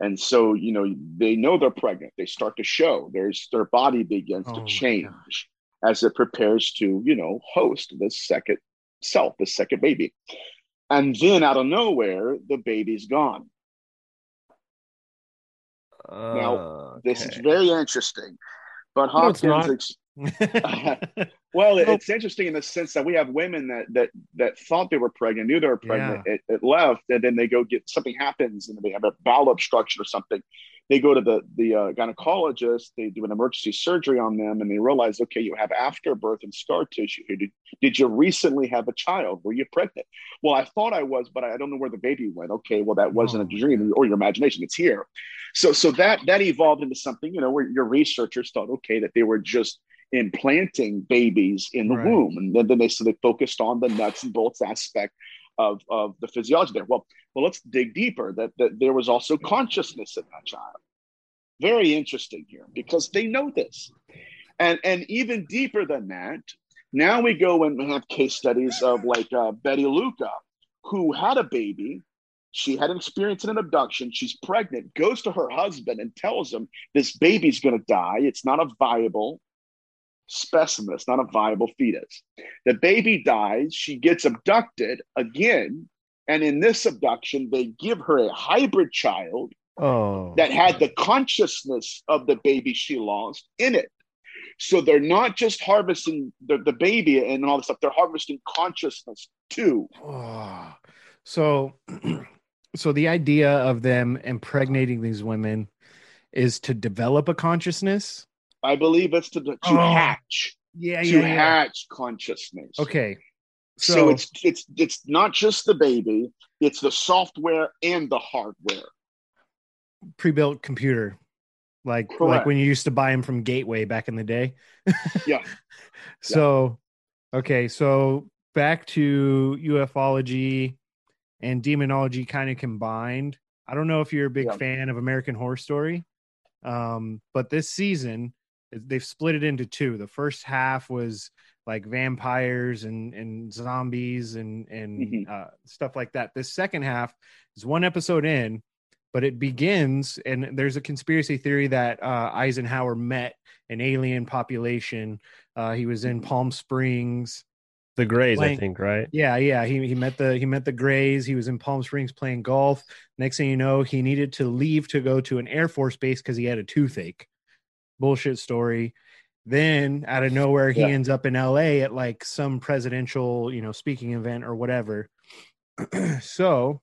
And so, you know, they know they're pregnant. They start to show. There's their body begins Oh to change as it prepares to, you know, host the second self, the second baby. And then out of nowhere, the baby's gone. Uh, now, this is very interesting. But No. Hopkins, ex- [laughs] [laughs] well, it's interesting in the sense that we have women that that that thought they were pregnant, knew they were pregnant, it, it left, and then they go get something happens, and they have a bowel obstruction or something. They go to the the uh, gynecologist. They do an emergency surgery on them, and they realize, okay, you have afterbirth and scar tissue here. Did, did you recently have a child? Were you pregnant? Well, I thought I was, but I don't know where the baby went. Okay, well, that wasn't a dream or your imagination. It's here. So so that that evolved into something, you know, where your researchers thought, okay, that they were just implanting babies in the Right. womb, and then, then they so they focused on the nuts and bolts aspect of of the physiology there. Well, well, let's dig deeper. That that there was also consciousness in that child. Very interesting here because they know this, and and even deeper than that. Now we go and we have case studies of like uh, Betty Luca, who had a baby. She had an experience in an abduction. She's pregnant, goes to her husband and tells him this baby's going to die. It's not a viable specimen, it's not a viable fetus. The baby dies. She gets abducted again. And in this abduction, they give her a hybrid child Oh, that had the consciousness of the baby she lost in it. So they're not just harvesting the, the baby and all this stuff, they're harvesting consciousness too. Oh. [sighs] So, [clears throat] so the idea of them impregnating these women is to develop a consciousness. I believe it's to, to Oh, hatch, Yeah, to yeah, yeah. hatch consciousness. Okay. So, So, it's it's it's not just the baby, it's the software and the hardware. pre-built computer, like like when you used to buy them from Gateway back in the day. [laughs] Yeah. So, okay, so back to ufology and demonology kind of combined. I don't know if you're a big Yeah. fan of American Horror Story, um, but this season they've split it into two. The first half was like vampires and and zombies and and Mhm. uh, stuff like that. The second half is one episode in, but it begins and there's a conspiracy theory that uh, Eisenhower met an alien population. Uh, he was in Palm Springs. the Grays, I think, right? Yeah, yeah. He he met the he met the Grays. He was in Palm Springs playing golf. Next thing you know, he needed to leave to go to an Air Force base because he had a toothache. Bullshit story. Then out of nowhere, he Yeah. ends up in LA at like some presidential, you know, speaking event or whatever. [clears throat] so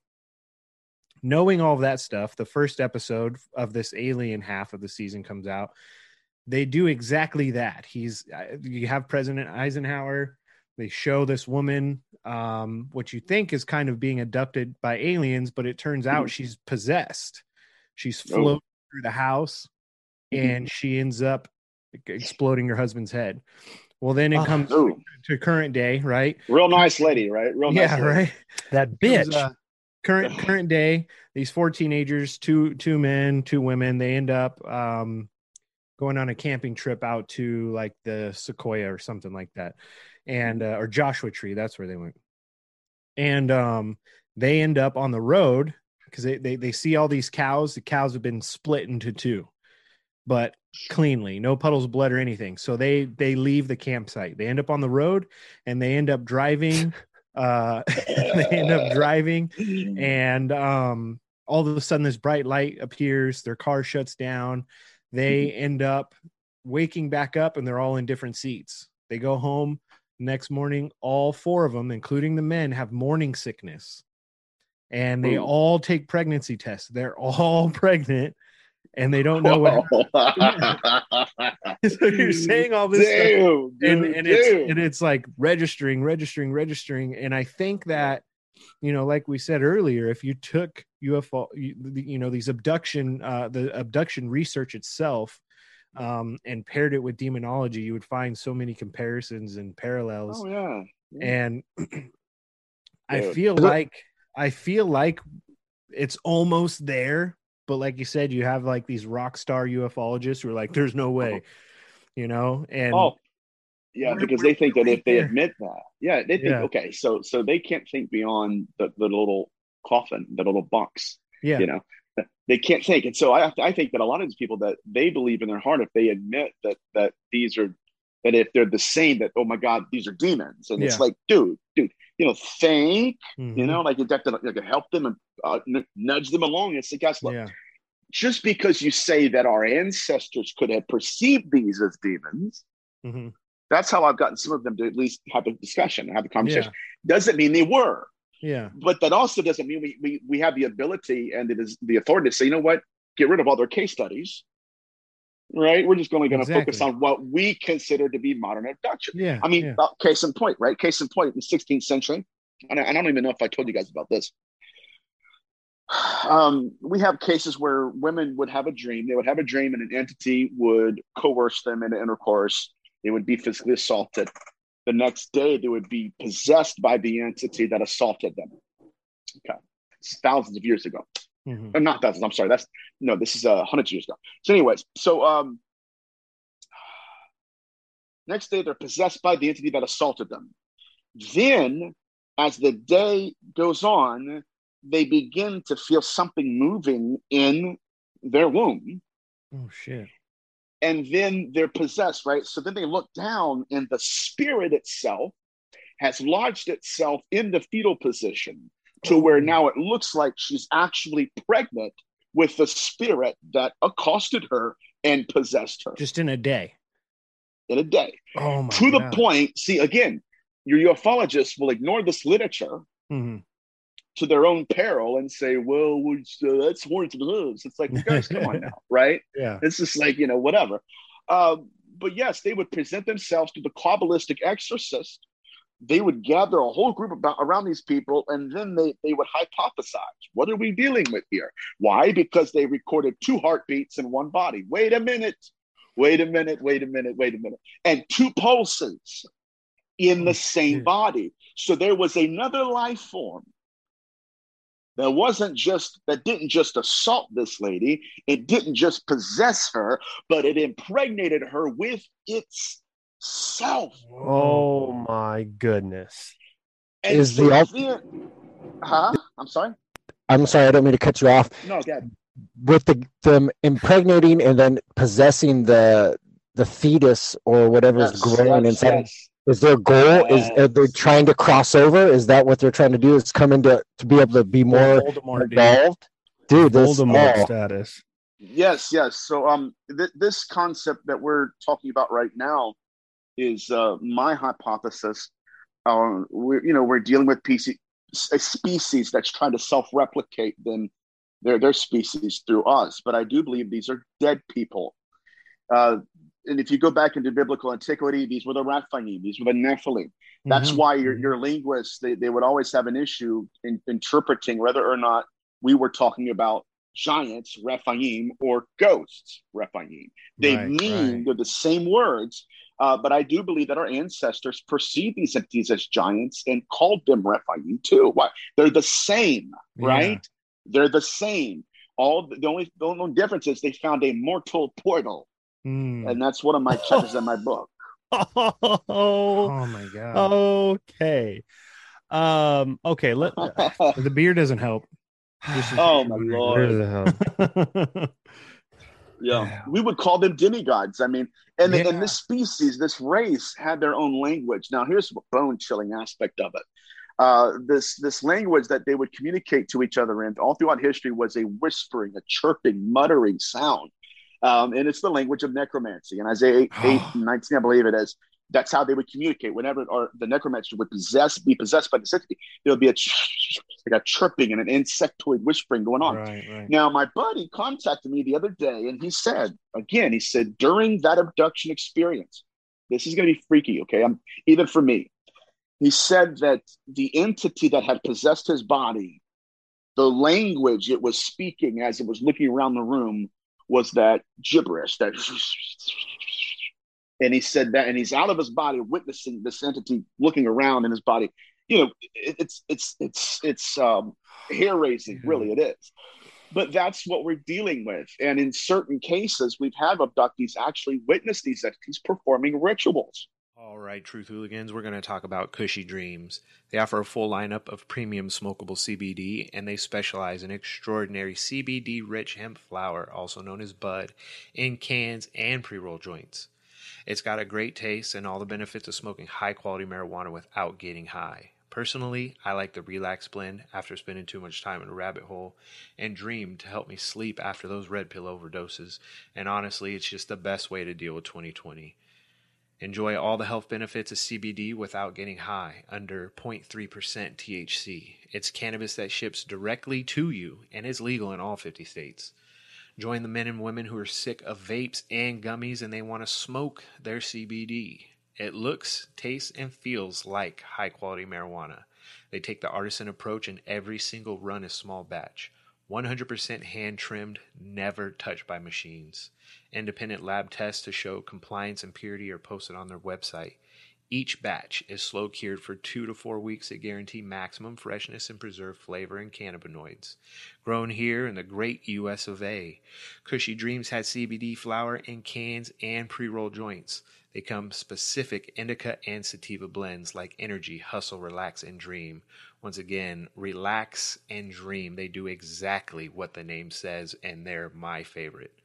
knowing all of that stuff, the first episode of this alien half of the season comes out. They do exactly that. He's you have President Eisenhower. They show this woman, um, what you think is kind of being abducted by aliens, but it turns out she's possessed. She's Oh. floating through the house, and she ends up exploding her husband's head. Well, then it Oh. comes Ooh, to current day, right? real nice lady, right? Real nice yeah, lady. right. That Comes, bitch. uh, current current day, these four teenagers, two two men, two women, they end up um, going on a camping trip out to like the Sequoia or something like that, and uh, or Joshua Tree. That's where they went, and um, they end up on the road because they, they they see all these cows. The cows have been split into two, but cleanly, no puddles of blood or anything. So they they leave the campsite. They end up on the road, and they end up driving. [laughs] Uh, [laughs] they end up driving and um all of a sudden this bright light appears their car shuts down they end up waking back up and they're all in different seats they go home next morning all four of them including the men have morning sickness and they Ooh. all take pregnancy tests they're all [laughs] pregnant and they don't know what [laughs] [laughs] so you're saying all this stuff dude, and and it's and it's like registering registering registering and i think that you know like we said earlier if you took ufo you, you know these abduction uh the abduction research itself um, and paired it with demonology, you would find so many comparisons and parallels. Oh yeah. yeah. And [clears throat] I feel like I feel like it's almost there, but like you said, you have like these rock star ufologists who are like, "There's no oh. way," you know. And oh, yeah, because they think that if they admit that, yeah, they think Yeah. okay, so so they can't think beyond the, the little coffin, the little box, yeah, you know. They can't think, and so I I think that a lot of these people that they believe in their heart, if they admit that that these are that if they're the same, that oh my god, these are demons, and it's like, dude, dude, you know, think, Mhm. you know, like you have to like, help them and uh, n- nudge them along. It's like, guys, look, yeah, just because you say that our ancestors could have perceived these as demons, Mhm. that's how I've gotten some of them to at least have a discussion, and have a conversation. yeah, Doesn't mean they were, yeah, but that also doesn't mean we, we, we have the ability and it is the authority to say, you know what, get rid of all their case studies, right? We're just only going to focus on what we consider to be modern abduction. yeah. I mean, yeah. uh, case in point, right? Case in point, in the 16th century, and I, I don't even know if I told you guys about this. [sighs] Um, we have cases where women would have a dream. They would have a dream, and an entity would coerce them into intercourse. They would be physically assaulted. The next day, they would be possessed by the entity that assaulted them. Okay, it's thousands of years ago. Mhm. Uh, not thousands. I'm sorry. That's no. This is uh, hundreds of years ago. So, anyways, so um, next day they're possessed by the entity that assaulted them. Then, as the day goes on, they begin to feel something moving in their womb, Oh shit. and then they're possessed. Right. So then they look down, and the spirit itself has lodged itself in the fetal position to where now it looks like she's actually pregnant with the spirit that accosted her and possessed her Just in a day. in a day. Oh my to the point, see, again, your ufologists will ignore this literature Mhm. to their own peril and say, well, we, uh, that's horns and hooves. It's like, guys, come on [laughs] now, right? Yeah. It's just like, you know, whatever. Um, but yes, they would present themselves to the Kabbalistic exorcist. They would gather a whole group about, around these people, and then they, they would hypothesize what are we dealing with here? Why? Because they recorded two heartbeats in one body. Wait a minute. Wait a minute. Wait a minute. Wait a minute. And two pulses in the same body. So there was another life form that wasn't just that didn't just assault this lady it didn't just possess her but it impregnated her with itself Oh my goodness. and Is the al- huh i'm sorry I'm sorry, I don't mean to cut you off. no God. With the them impregnating and then possessing the the fetus or whatever is growing inside. yes. Is their goal? Is Yes. are they trying to cross over? Is that what they're trying to do? Is come into to be able to be more Voldemort, dude. involved? Dude, this Voldemort oh, status. yes yes so um th- this concept that we're talking about right now is uh my hypothesis uh, we're you know we're dealing with PC, a species that's trying to self-replicate them their their species through us but i do believe these are dead people uh and if you go back into biblical antiquity these were the Rephaim, these were the nephilim that's Mhm. why your, your linguists they, they would always have an issue in interpreting whether or not we were talking about giants Rephaim or ghosts Rephaim. They Right, mean right. they're the same words, uh, but I do believe that our ancestors perceived these entities as giants and called them Rephaim too. Why? They're the same, Yeah. right? They're the same. All the only the only difference is they found a mortal portal, Mm. and that's one of my chapters in my [laughs] book. Oh, Oh my god. okay. Um, okay, let [laughs] The beer doesn't help. [laughs] This is- oh my where lord! Yeah, we would call them demigods. I mean, and Yeah. and this species, this race, had their own language. Now, here's the bone chilling aspect of it. Uh, this this language that they would communicate to each other in all throughout history was a whispering, a chirping, muttering sound, um, and it's the language of necromancy. And Isaiah 8, [sighs] 8 and 19, I believe it is. That's how they would communicate. Whenever or the necromancer would possess, be possessed by the entity, there would be a like a chirping and an insectoid whispering going on. right, right. Now, my buddy contacted me the other day and he said, again, he said, during that abduction experience, this is going to be freaky, okay? I'm, even for me. He said that the entity that had possessed his body, the language it was speaking as it was looking around the room was that gibberish that [laughs] and he said that and he's out of his body witnessing this entity looking around in his body. You know it, it's it's it's it's um hair raising really it is. But that's what we're dealing with. And in certain cases we've had abductees actually witness these entities performing rituals. All right, Truth Hooligans, we're going to talk about Cushy Dreams. They offer a full lineup of premium smokable CBD, and they specialize in extraordinary CBD rich hemp flower, also known as bud, in cans and pre roll joints. It's got a great taste and all the benefits of smoking high quality marijuana without getting high. Personally, I like the Relax blend after spending too much time in a rabbit hole, and Dream to help me sleep after those red pill overdoses. And honestly, it's just the best way to deal with 2020. Enjoy all the health benefits of CBD without getting high, under 0.3% THC. It's cannabis that ships directly to you and is legal in all 50 states. Join the men and women who are sick of vapes and gummies and they want to smoke their CBD. It looks, tastes, and feels like high quality marijuana. They take the artisan approach and every single run is small batch. 100% hand trimmed, never touched by machines. Independent lab tests to show compliance and purity are posted on their website. Each batch is slow cured for two to four weeks that guarantee maximum freshness and preserve flavor and cannabinoids. Grown here in the great US of A. Kushy Dreams has CBD flower in cans and pre roll joints. They come specific indica and sativa blends like Energy, Hustle, Relax, and Dream. Once again, relax and dream. They do exactly what the name says, and they're my favorite.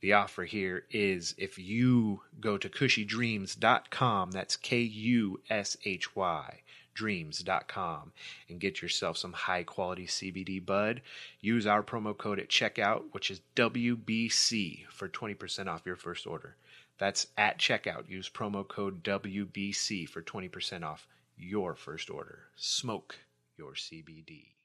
The offer here is if you go to kushydreams.com, that's K U S H Y, dreams.com, and get yourself some high quality CBD bud, use our promo code at checkout, which is WBC, for 20% off your first order. That's at checkout. Use promo code WBC for 20% off your first order. Smoke your CBD.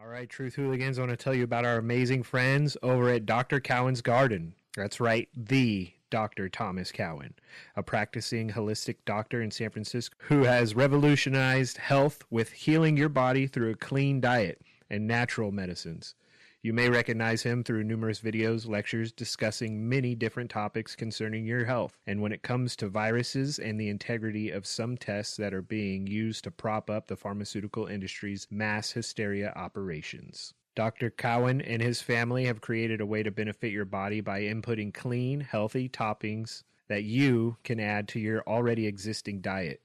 All right, Truth Hooligans, I want to tell you about our amazing friends over at Dr. Cowan's Garden. That's right, the Dr. Thomas Cowan, a practicing holistic doctor in San Francisco who has revolutionized health with healing your body through a clean diet and natural medicines. You may recognize him through numerous videos, lectures discussing many different topics concerning your health. And when it comes to viruses and the integrity of some tests that are being used to prop up the pharmaceutical industry's mass hysteria operations. Dr. Cowan and his family have created a way to benefit your body by inputting clean, healthy toppings that you can add to your already existing diet.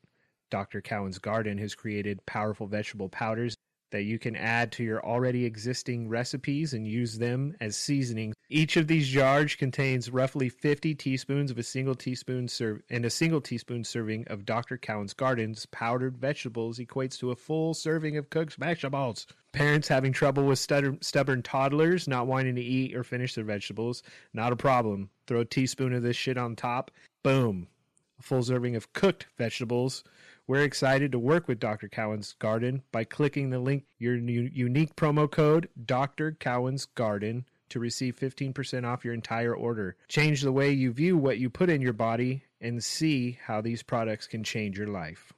Dr. Cowan's Garden has created powerful vegetable powders that you can add to your already existing recipes and use them as seasoning. Each of these jars contains roughly 50 teaspoons of a single teaspoon serve and a single teaspoon serving of Dr. Cowan's Gardens powdered vegetables equates to a full serving of cooked vegetables. Parents having trouble with stutter, stubborn toddlers not wanting to eat or finish their vegetables, not a problem. Throw a teaspoon of this shit on top. Boom. A full serving of cooked vegetables. We're excited to work with Dr. Cowan's Garden by clicking the link, your unique promo code, Dr. Cowan's Garden, to receive 15% off your entire order. Change the way you view what you put in your body and see how these products can change your life.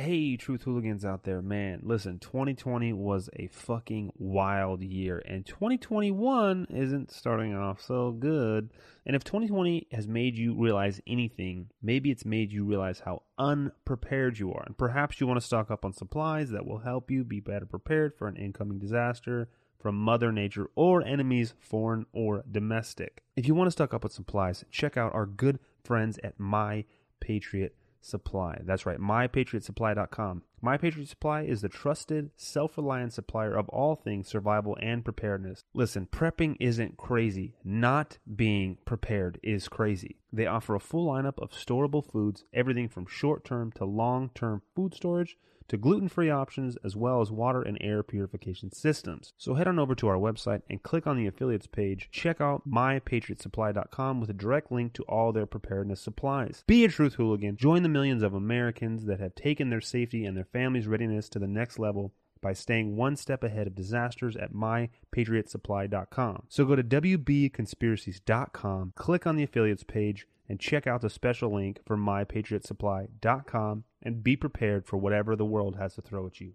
Hey, Truth Hooligans out there, man. Listen, 2020 was a fucking wild year, and 2021 isn't starting off so good. And if 2020 has made you realize anything, maybe it's made you realize how unprepared you are. And perhaps you want to stock up on supplies that will help you be better prepared for an incoming disaster from Mother Nature or enemies, foreign or domestic. If you want to stock up on supplies, check out our good friends at My Patriot Supply. That's right, mypatriotsupply.com. My Patriot Supply is the trusted, self reliant supplier of all things survival and preparedness. Listen, prepping isn't crazy. Not being prepared is crazy. They offer a full lineup of storable foods, everything from short term to long term food storage to gluten free options, as well as water and air purification systems. So head on over to our website and click on the affiliates page. Check out mypatriotsupply.com with a direct link to all their preparedness supplies. Be a truth hooligan. Join the millions of Americans that have taken their safety and their family's readiness to the next level by staying one step ahead of disasters at mypatriotsupply.com. So go to WBconspiracies.com, click on the affiliates page, and check out the special link for mypatriotsupply.com and be prepared for whatever the world has to throw at you.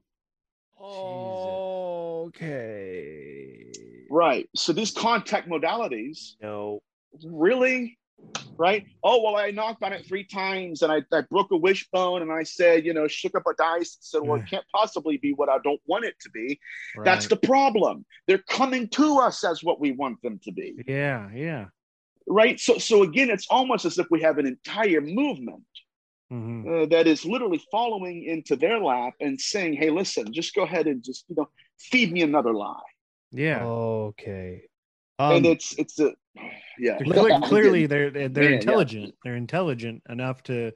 Oh, Okay. Right. So these contact modalities, no, really, right? Oh well, I knocked on it three times and I, I broke a wishbone and I said, you know, shook up a dice. and Said, well, it [sighs] can't possibly be what I don't want it to be. That's the problem. They're coming to us as what we want them to be. Yeah, yeah. Right. So so again, it's almost as if we have an entire movement Mhm. uh, that is literally following into their lap and saying, "Hey, listen, just go ahead and just you know feed me another lie." Yeah. Okay. and Um, it's it's a yeah. They're cle- [laughs] clearly they're they're, they're yeah. intelligent. They're intelligent enough to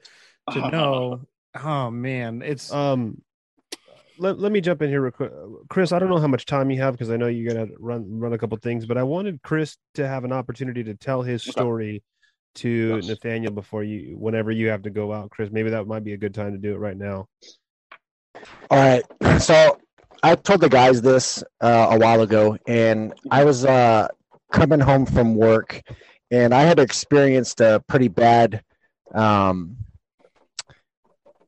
to [laughs] know. Oh man, it's um let, let me jump in here real quick. Chris, I don't know how much time you have because I know you gotta run run a couple things, but I wanted Chris to have an opportunity to tell his Okay. story to Yes. Nathaniel before you whenever you have to go out, Chris. Maybe that might be a good time to do it right now. All right. So I told the guys this uh, a while ago, and I was uh, coming home from work, and I had experienced a pretty bad, um,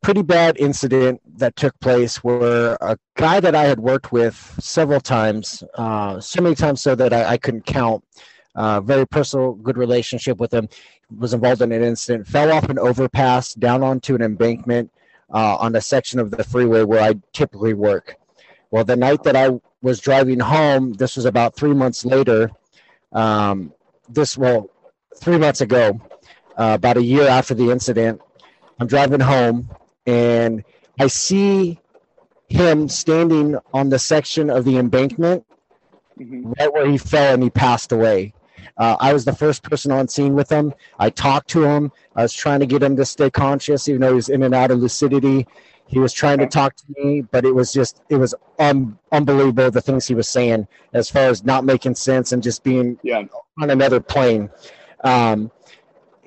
pretty bad incident that took place where a guy that I had worked with several times, uh, so many times so that I, I couldn't count, uh, very personal, good relationship with him, was involved in an incident, fell off an overpass down onto an embankment uh, on a section of the freeway where I typically work. Well, the night that I was driving home, this was about three months later. Um, this, well, three months ago, uh, about a year after the incident, I'm driving home and I see him standing on the section of the embankment right where he fell and he passed away. Uh, I was the first person on scene with him. I talked to him. I was trying to get him to stay conscious, even though he was in and out of lucidity. He was trying to talk to me, but it was just, it was un- unbelievable the things he was saying as far as not making sense and just being yeah. on another plane. Um,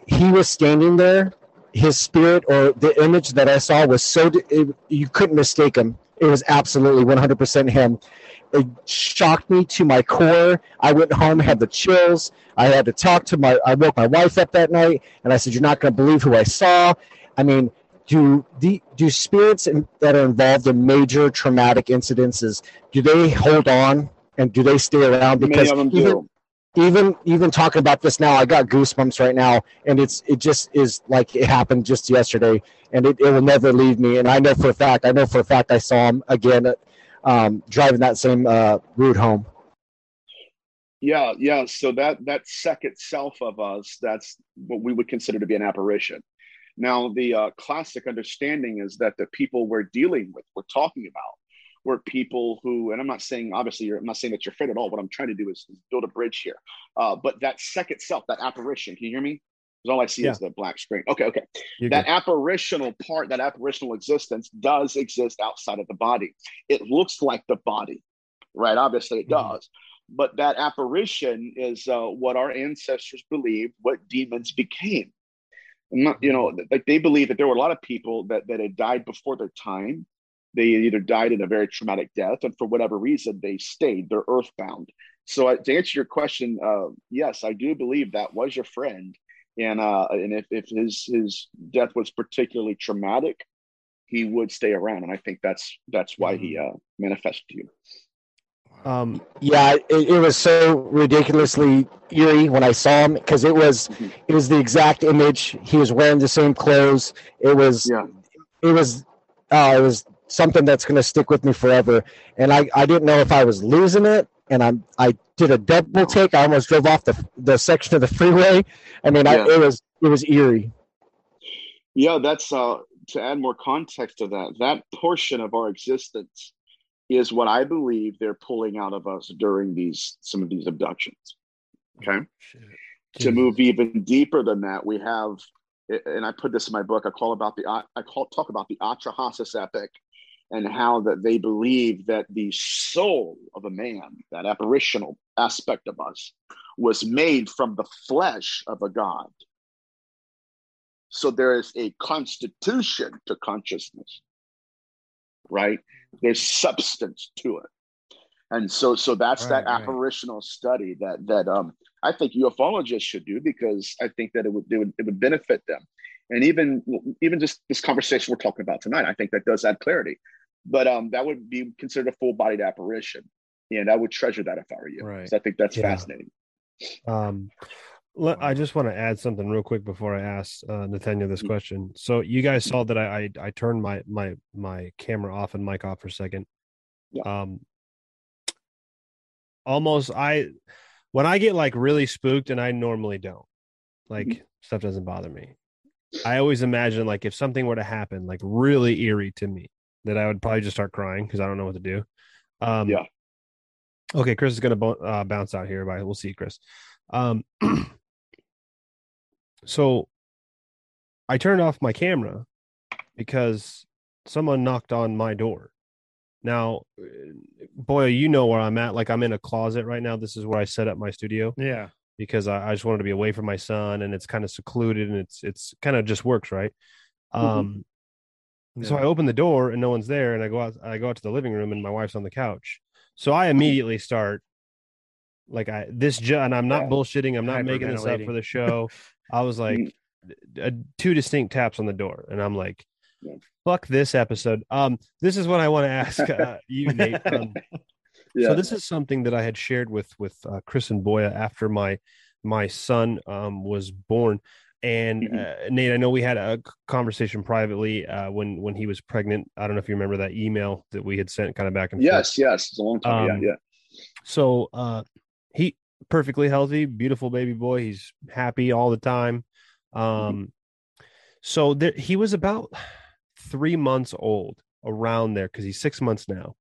he was standing there. His spirit or the image that I saw was so, it, you couldn't mistake him. It was absolutely 100% him it shocked me to my core. I went home, had the chills. I had to talk to my. I woke my wife up that night, and I said, "You're not going to believe who I saw." I mean, do the do spirits in, that are involved in major traumatic incidences do they hold on and do they stay around? because Many of them even, do. Even even talking about this now, I got goosebumps right now, and it's it just is like it happened just yesterday, and it, it will never leave me. And I know for a fact, I know for a fact, I saw him again, um, driving that same uh, route home. Yeah, yeah. So that that second self of us, that's what we would consider to be an apparition. Now, the uh, classic understanding is that the people we're dealing with, we're talking about, were people who, and I'm not saying obviously, you're, I'm not saying that you're afraid at all. What I'm trying to do is, is build a bridge here. Uh, but that second self, that apparition, can you hear me? Because all I see is the black screen. Okay, okay. You're that good. apparitional part, that apparitional existence, does exist outside of the body. It looks like the body, right? Obviously, it does. But that apparition is uh, what our ancestors believed what demons became. Not, you know, like they believe that there were a lot of people that, that had died before their time. They either died in a very traumatic death, and for whatever reason, they stayed. They're earthbound. So, uh, to answer your question, uh, yes, I do believe that was your friend, and uh, and if, if his his death was particularly traumatic, he would stay around, and I think that's that's why he uh, manifested to you. Um, yeah, it, it was so ridiculously eerie when I saw him because it was it was the exact image. He was wearing the same clothes. It was it was uh, it was something that's going to stick with me forever. And I, I didn't know if I was losing it. And I'm I did a double take. I almost drove off the the section of the freeway. I mean, I, it was it was eerie. Yeah, that's uh to add more context to that. That portion of our existence is what I believe they're pulling out of us during these some of these abductions. Okay. To move even deeper than that, we have, and I put this in my book. I call about the I call talk about the Atrahasis epic, and how that they believe that the soul of a man, that apparitional aspect of us, was made from the flesh of a god. So there is a constitution to consciousness, right? There's substance to it. And so so that's that Right, right. apparitional study that that um I think ufologists should do because I think that it would, it would it would benefit them. And even even just this conversation we're talking about tonight, I think that does add clarity. But um that would be considered a full-bodied apparition. and I would treasure that if I were you. Right. So I think that's Yeah. fascinating. Um, let, I just want to add something real quick before I ask uh, Nathaniel this Mhm. question. So you guys saw that I, I I turned my my my camera off and mic off for a second. Yeah. Um, almost I when I get like really spooked, and I normally don't. Like Mm-hmm. stuff doesn't bother me. I always imagine like if something were to happen, like really eerie to me, that I would probably just start crying because I don't know what to do. Um, Yeah. Okay, Chris is gonna bo- uh, bounce out here, but we'll see, Chris. Um, [clears throat] so I turned off my camera because someone knocked on my door. Now, boy, you know where I'm at. Like I'm in a closet right now. This is where I set up my studio Yeah. Because I, I just wanted to be away from my son, and it's kind of secluded, and it's it's kind of just works right. Um, so I open the door and no one's there, and I go out. I go out to the living room, and my wife's on the couch. So I immediately start like I this ju- and I'm not Yeah. bullshitting. I'm not making this up for the [laughs] show. I was like uh, two distinct taps on the door, and I'm like, Yeah. "Fuck this episode." Um, this is what I want to [laughs] ask uh, you, Nate. Um, Yeah. so this is something that I had shared with with uh, Chris and Boya after my my son um, was born. And Mhm. uh, Nate, I know we had a conversation privately uh, when when he was pregnant. I don't know if you remember that email that we had sent kind of back and forth. yes, yes. It's a long time. Um, yeah, yeah. So uh he perfectly healthy, beautiful baby boy. He's happy all the time. Um so there he was about three months old around there because he's six months now.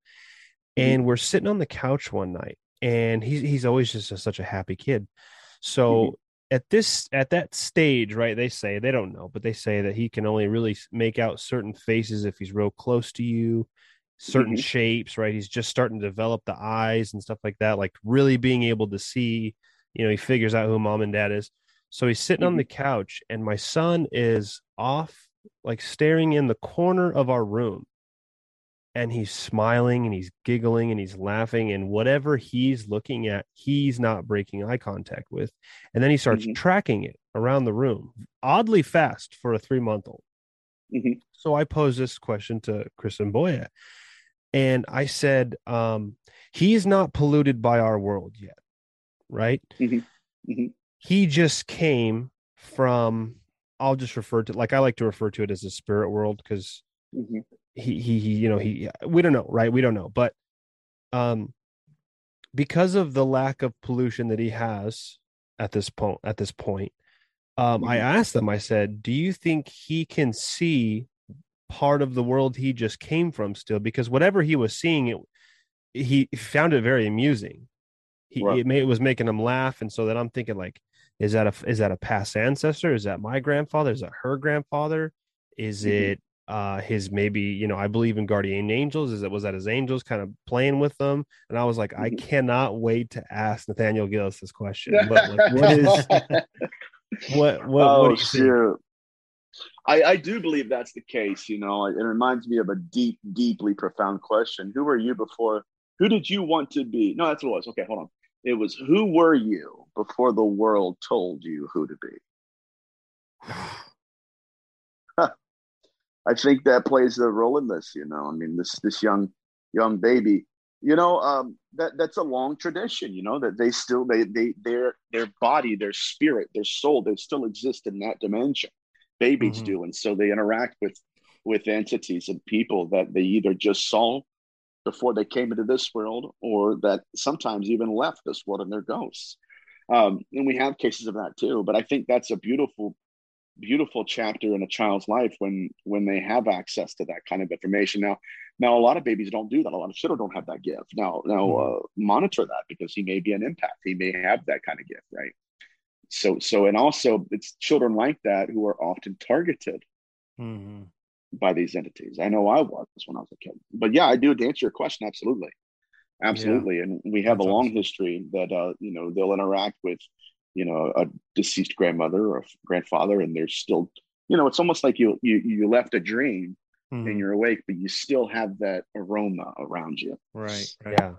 Mm-hmm. And we're sitting on the couch one night, and he's he's always just a, such a happy kid. Mm-hmm. So at this at that stage, right? They say they don't know, but they say that he can only really make out certain faces if he's real close to you, certain Mhm. shapes, right? He's just starting to develop the eyes and stuff like that, like really being able to see. You know, he figures out who mom and dad is. So he's sitting on mm-hmm. the couch, and my son is off, like staring in the corner of our room and he's smiling and he's giggling and he's laughing and whatever he's looking at he's not breaking eye contact with and then he starts Mhm. tracking it around the room oddly fast for a three month old Mhm. so i posed this question to chris and boya and i said um, he's not polluted by our world yet right Mhm. Mhm. he just came from i'll just refer to like i like to refer to it as the spirit world because Mhm. He, he he you know he we don't know right? We don't know but um because of the lack of pollution that he has at this point at this point um i asked them i said do you think he can see part of the world he just came from still? Because whatever he was seeing it he found it very amusing. He Right. it, made, it was making him laugh and so then i'm thinking like is that a is that a past ancestor? Is that my grandfather? Is that her grandfather? Is Mhm. it uh his maybe you know i believe in guardian angels is it was that his angels kind of playing with them and i was like i Mhm. cannot wait to ask nathaniel gillis this question but like, [laughs] what is [laughs] what what, what oh, sure. I, I do believe that's the case. You know, it reminds me of a deep, deeply profound question. Who were you before? Who did you want to be? No, that's what it was. Okay, hold on. It was who were you before the world told you who to be? [sighs] [sighs] I think that plays a role in this. You know, I mean, this this young young baby. You know, um, that that's a long tradition. You know that they still they they their their body, their spirit, their soul, they still exist in that dimension. Babies Mhm. do, and so they interact with with entities and people that they either just saw before they came into this world, or that sometimes even left this world and they're ghosts. Um, and we have cases of that too. But I think that's a beautiful beautiful chapter in a child's life when when they have access to that kind of information. Now now a lot of babies don't do that. A lot of children don't have that gift. Now now uh, monitor that because he may be an impact. He may have that kind of gift right? So so and also it's children like that who are often targeted Mhm. by these entities. I know i was when i was a kid. But yeah i do. To answer your question absolutely. Absolutely. And we have That's a long awesome. history that uh you know they'll interact with you know a deceased grandmother or grandfather and they're still you know it's almost like you you you left a dream Mhm. and you're awake but you still have that aroma around you Right. Right. yeah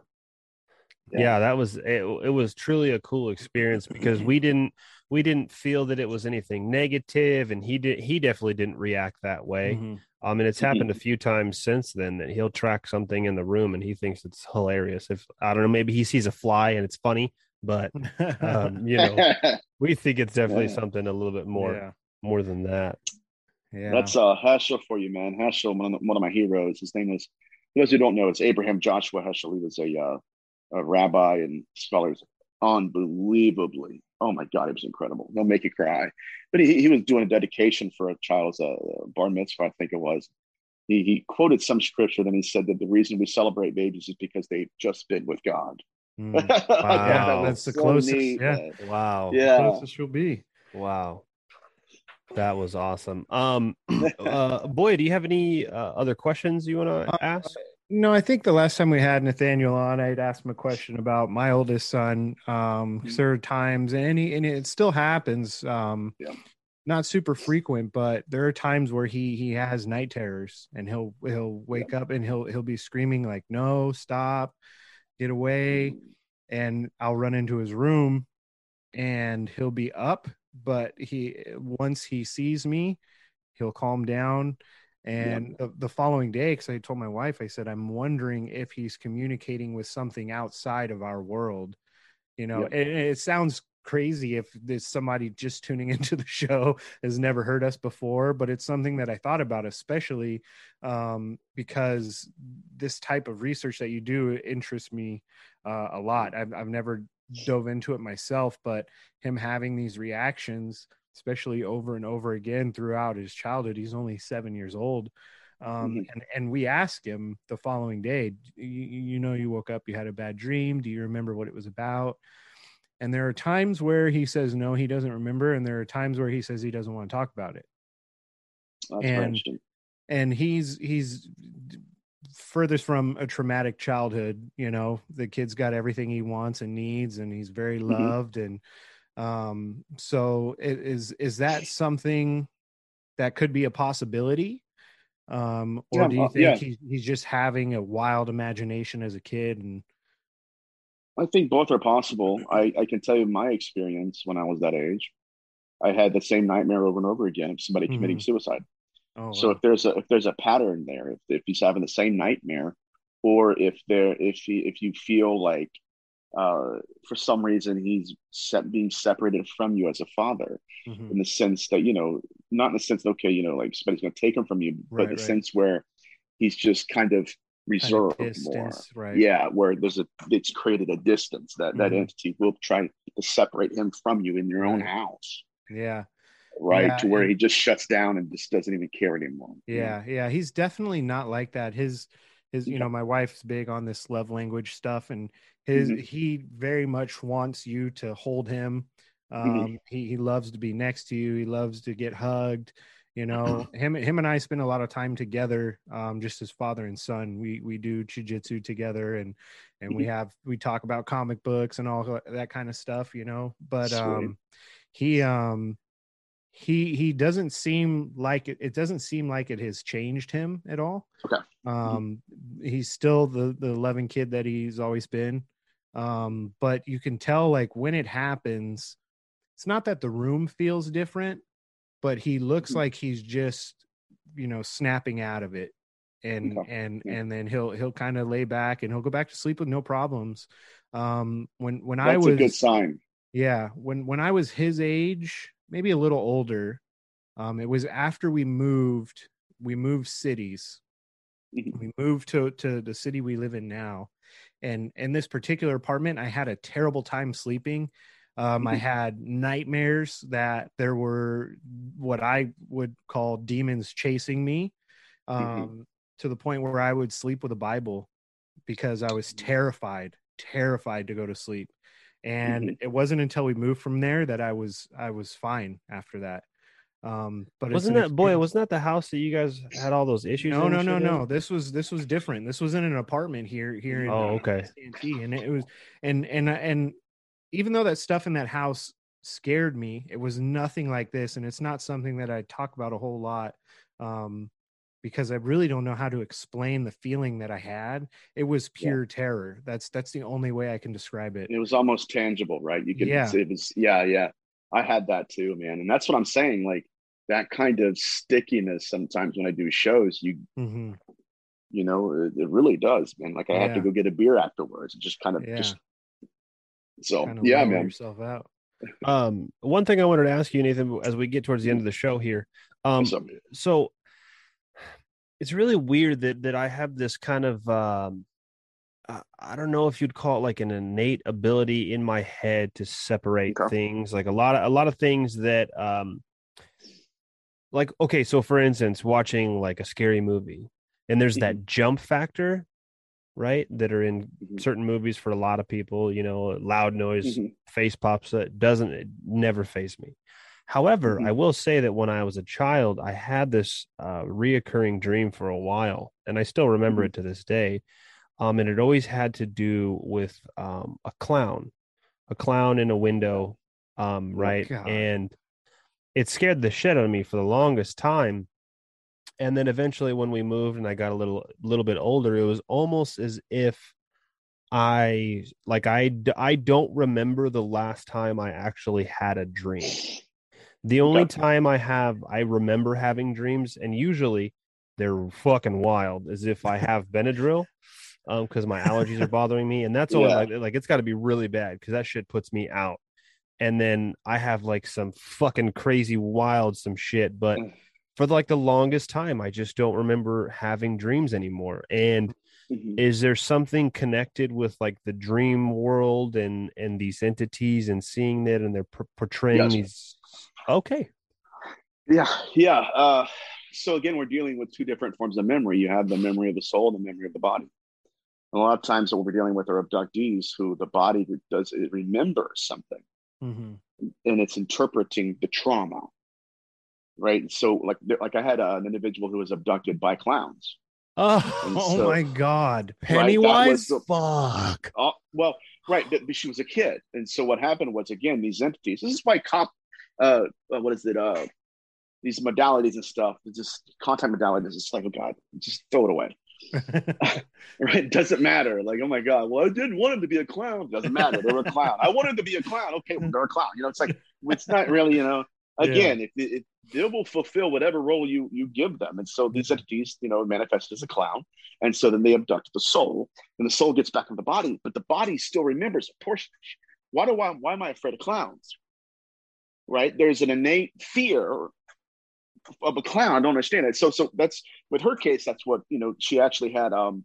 yeah, that was it, it was truly a cool experience because we didn't we didn't feel that it was anything negative and he did he definitely didn't react that way Mhm. um and it's happened a few times since then that he'll track something in the room and he thinks it's hilarious if i don't know maybe he sees a fly and it's funny but [laughs] um you know [laughs] we think it's definitely Yeah. something a little bit more Yeah. more than that Yeah. That's uh Heschel for you, man. Heschel, one of, the, one of my heroes. His name is, for those who don't know, it's Abraham Joshua Heschel. He was a, uh, a rabbi and scholar. Unbelievably, oh my God, it was incredible. They'll make you cry. But he, he was doing a dedication for a child's uh, bar mitzvah, I think it was. He, he quoted some scripture, then he said that the reason we celebrate babies is because they've just been with God. Mm. I thought that That's the so closest. neat, yeah. man. wow Yeah. Closest you'll be. wow that was awesome um [clears throat] uh boy do you have any uh, other questions you want to Uh, ask No, I think the last time we had Nathaniel on, I'd asked him a question about my oldest son. Um, 'cause there are times, and he, and it still happens. Um, Yeah. not super frequent, but there are times where he he has night terrors, and he'll he'll wake up and he'll he'll be screaming like, "No, stop, get away!" And I'll run into his room, and he'll be up, but he once he sees me, he'll calm down. And the, the following day because i told my wife i said i'm wondering if he's communicating with something outside of our world. You know it sounds crazy if there's somebody just tuning [laughs] into the show has never heard us before but it's something that i thought about especially um, because this type of research that you do interests me uh, a lot I've, I've never dove into it myself but him having these reactions especially over and over again throughout his childhood he's only seven years old um, Mhm. and, and we asked him the following day you, you know you woke up you had a bad dream do you remember what it was about and there are times where he says no he doesn't remember and there are times where he says he doesn't want to talk about it That's And- and he's he's furthest from a traumatic childhood you know the kid's got everything he wants and needs and he's very Mhm. loved and um so i- is is that something that could be a possibility um or Yeah, do you think yeah. he's, he's just having a wild imagination as a kid and I think both are possible. I, I can tell you my experience when I was that age. I had the same nightmare over and over again of somebody committing suicide. oh So wow. if there's a if there's a pattern there, if if he's having the same nightmare, or if there if he if you feel like uh, for some reason he's set, being separated from you as a father, Mhm. in the sense that you know not in the sense that okay you know like somebody's going to take him from you, but Right, the right. sense where he's just kind of reserved more. distance, right. Yeah, where there's a it's created a distance that that Mhm. entity will try to separate him from you in your own house, yeah right? Yeah, to where and- he just shuts down and just doesn't even care anymore. know? yeah yeah he's definitely not like that his his you Yeah. know my wife's big on this love language stuff and his Mhm. he very much wants you to hold him um Mhm. he, he loves to be next to you he loves to get hugged you know [laughs] him him and i spend a lot of time together um just as father and son. We we do jujitsu together and and we Mhm. have we talk about comic books and all that kind of stuff you know but um he um he he doesn't seem like it, it doesn't seem like it has changed him at all. Okay. um he's still the the loving kid that he's always been. Um but you can tell like when it happens it's not that the room feels different but he looks Mhm. like he's just you know snapping out of it and Okay. and Yeah. and then he'll he'll kind of lay back and he'll go back to sleep with no problems um when when i was a good sign. yeah, when when I was his age, maybe a little older, um, it was after we moved. We moved cities. Mhm. We moved to to the city we live in now, and in this particular apartment, I had a terrible time sleeping. Um, I Mhm. had nightmares that there were what I would call demons chasing me, um, to the point where I would sleep with a Bible because I was terrified, terrified to go to sleep. And Mhm. it wasn't until we moved from there that I was I was fine after that. Um, but wasn't that boy wasn't that the house that you guys had all those issues no in no no in? no this was this was different this was in an apartment here here in Oh, uh, okay. Santee, and it was and and and even though that stuff in that house scared me it was nothing like this and it's not something that i talk about a whole lot um because I really don't know how to explain the feeling that I had. It was pure terror. That's that's the only way I can describe it. It was almost tangible, right? You could, Yeah. it was, yeah, yeah. I had that too, man, and that's what I'm saying. Like that kind of stickiness. Sometimes when I do shows, you, hmm you know, it, it really does, man. Like I have to go get a beer afterwards. It just kind of Yeah. just. So Kind of yeah, man. yourself out. [laughs] Um, one thing I wanted to ask you, Nathan, as we get towards the end of the show here. Um, so it's really weird that that I have this kind of um, I, I don't know if you'd call it like an innate ability in my head to separate Okay. things, like a lot of a lot of things that um, like okay, so for instance, watching like a scary movie, and there's that jump factor, right? That are in Mhm. certain movies for a lot of people. You know, loud noise, Mhm. face pops. It doesn't it never phase me. However, Mhm. I will say that when I was a child, I had this uh, reoccurring dream for a while, and I still remember Mhm. it to this day. Um, and it always had to do with um, a clown, a clown in a window, um, right? God. And it scared the shit out of me for the longest time. And then eventually, when we moved and I got a little little bit older, it was almost as if I like i i don't remember the last time I actually had a dream. The only time I have I remember having dreams, and usually they're fucking wild, as if I have Benadryl, um, because my allergies are bothering me, and that's only Yeah. like like it's got to be really bad because that shit puts me out. And then I have like some fucking crazy wild some shit, but Mm. For like the longest time, I just don't remember having dreams anymore. And Mhm. is there something connected with like the dream world and and these entities and seeing that and they're por- portraying these okay Yeah, yeah. Uh, so again, we're dealing with two different forms of memory. You have the memory of the soul and the memory of the body. A lot of times, what we're dealing with are abductees who the body does it remembers something hmm and it's interpreting the trauma, right? So, like, like I had uh, an individual who was abducted by clowns. oh And Oh my god. pennywise the- fuck Uh, well, right. th- She was a kid, and so what happened was again these entities. This is why cop, Uh, uh, what is it? Uh, these modalities and stuff. Just contact modalities. It's like, oh god, just throw it away. [laughs] right? Doesn't matter. Like, oh my god, well, I didn't want him to be a clown. Doesn't matter. They're a clown. I wanted to be a clown. Okay, well, they're a clown. You know, it's like it's not really. You know, again, it, it, they will fulfill whatever role you you give them. And so these entities, you know, manifest as a clown, and so then they abduct the soul, and the soul gets back in the body, but the body still remembers a portion. Why do I? Why am I afraid of clowns? Right? There's an innate fear of a clown. I don't understand it. So, so that's with her case. That's what you know. She actually had um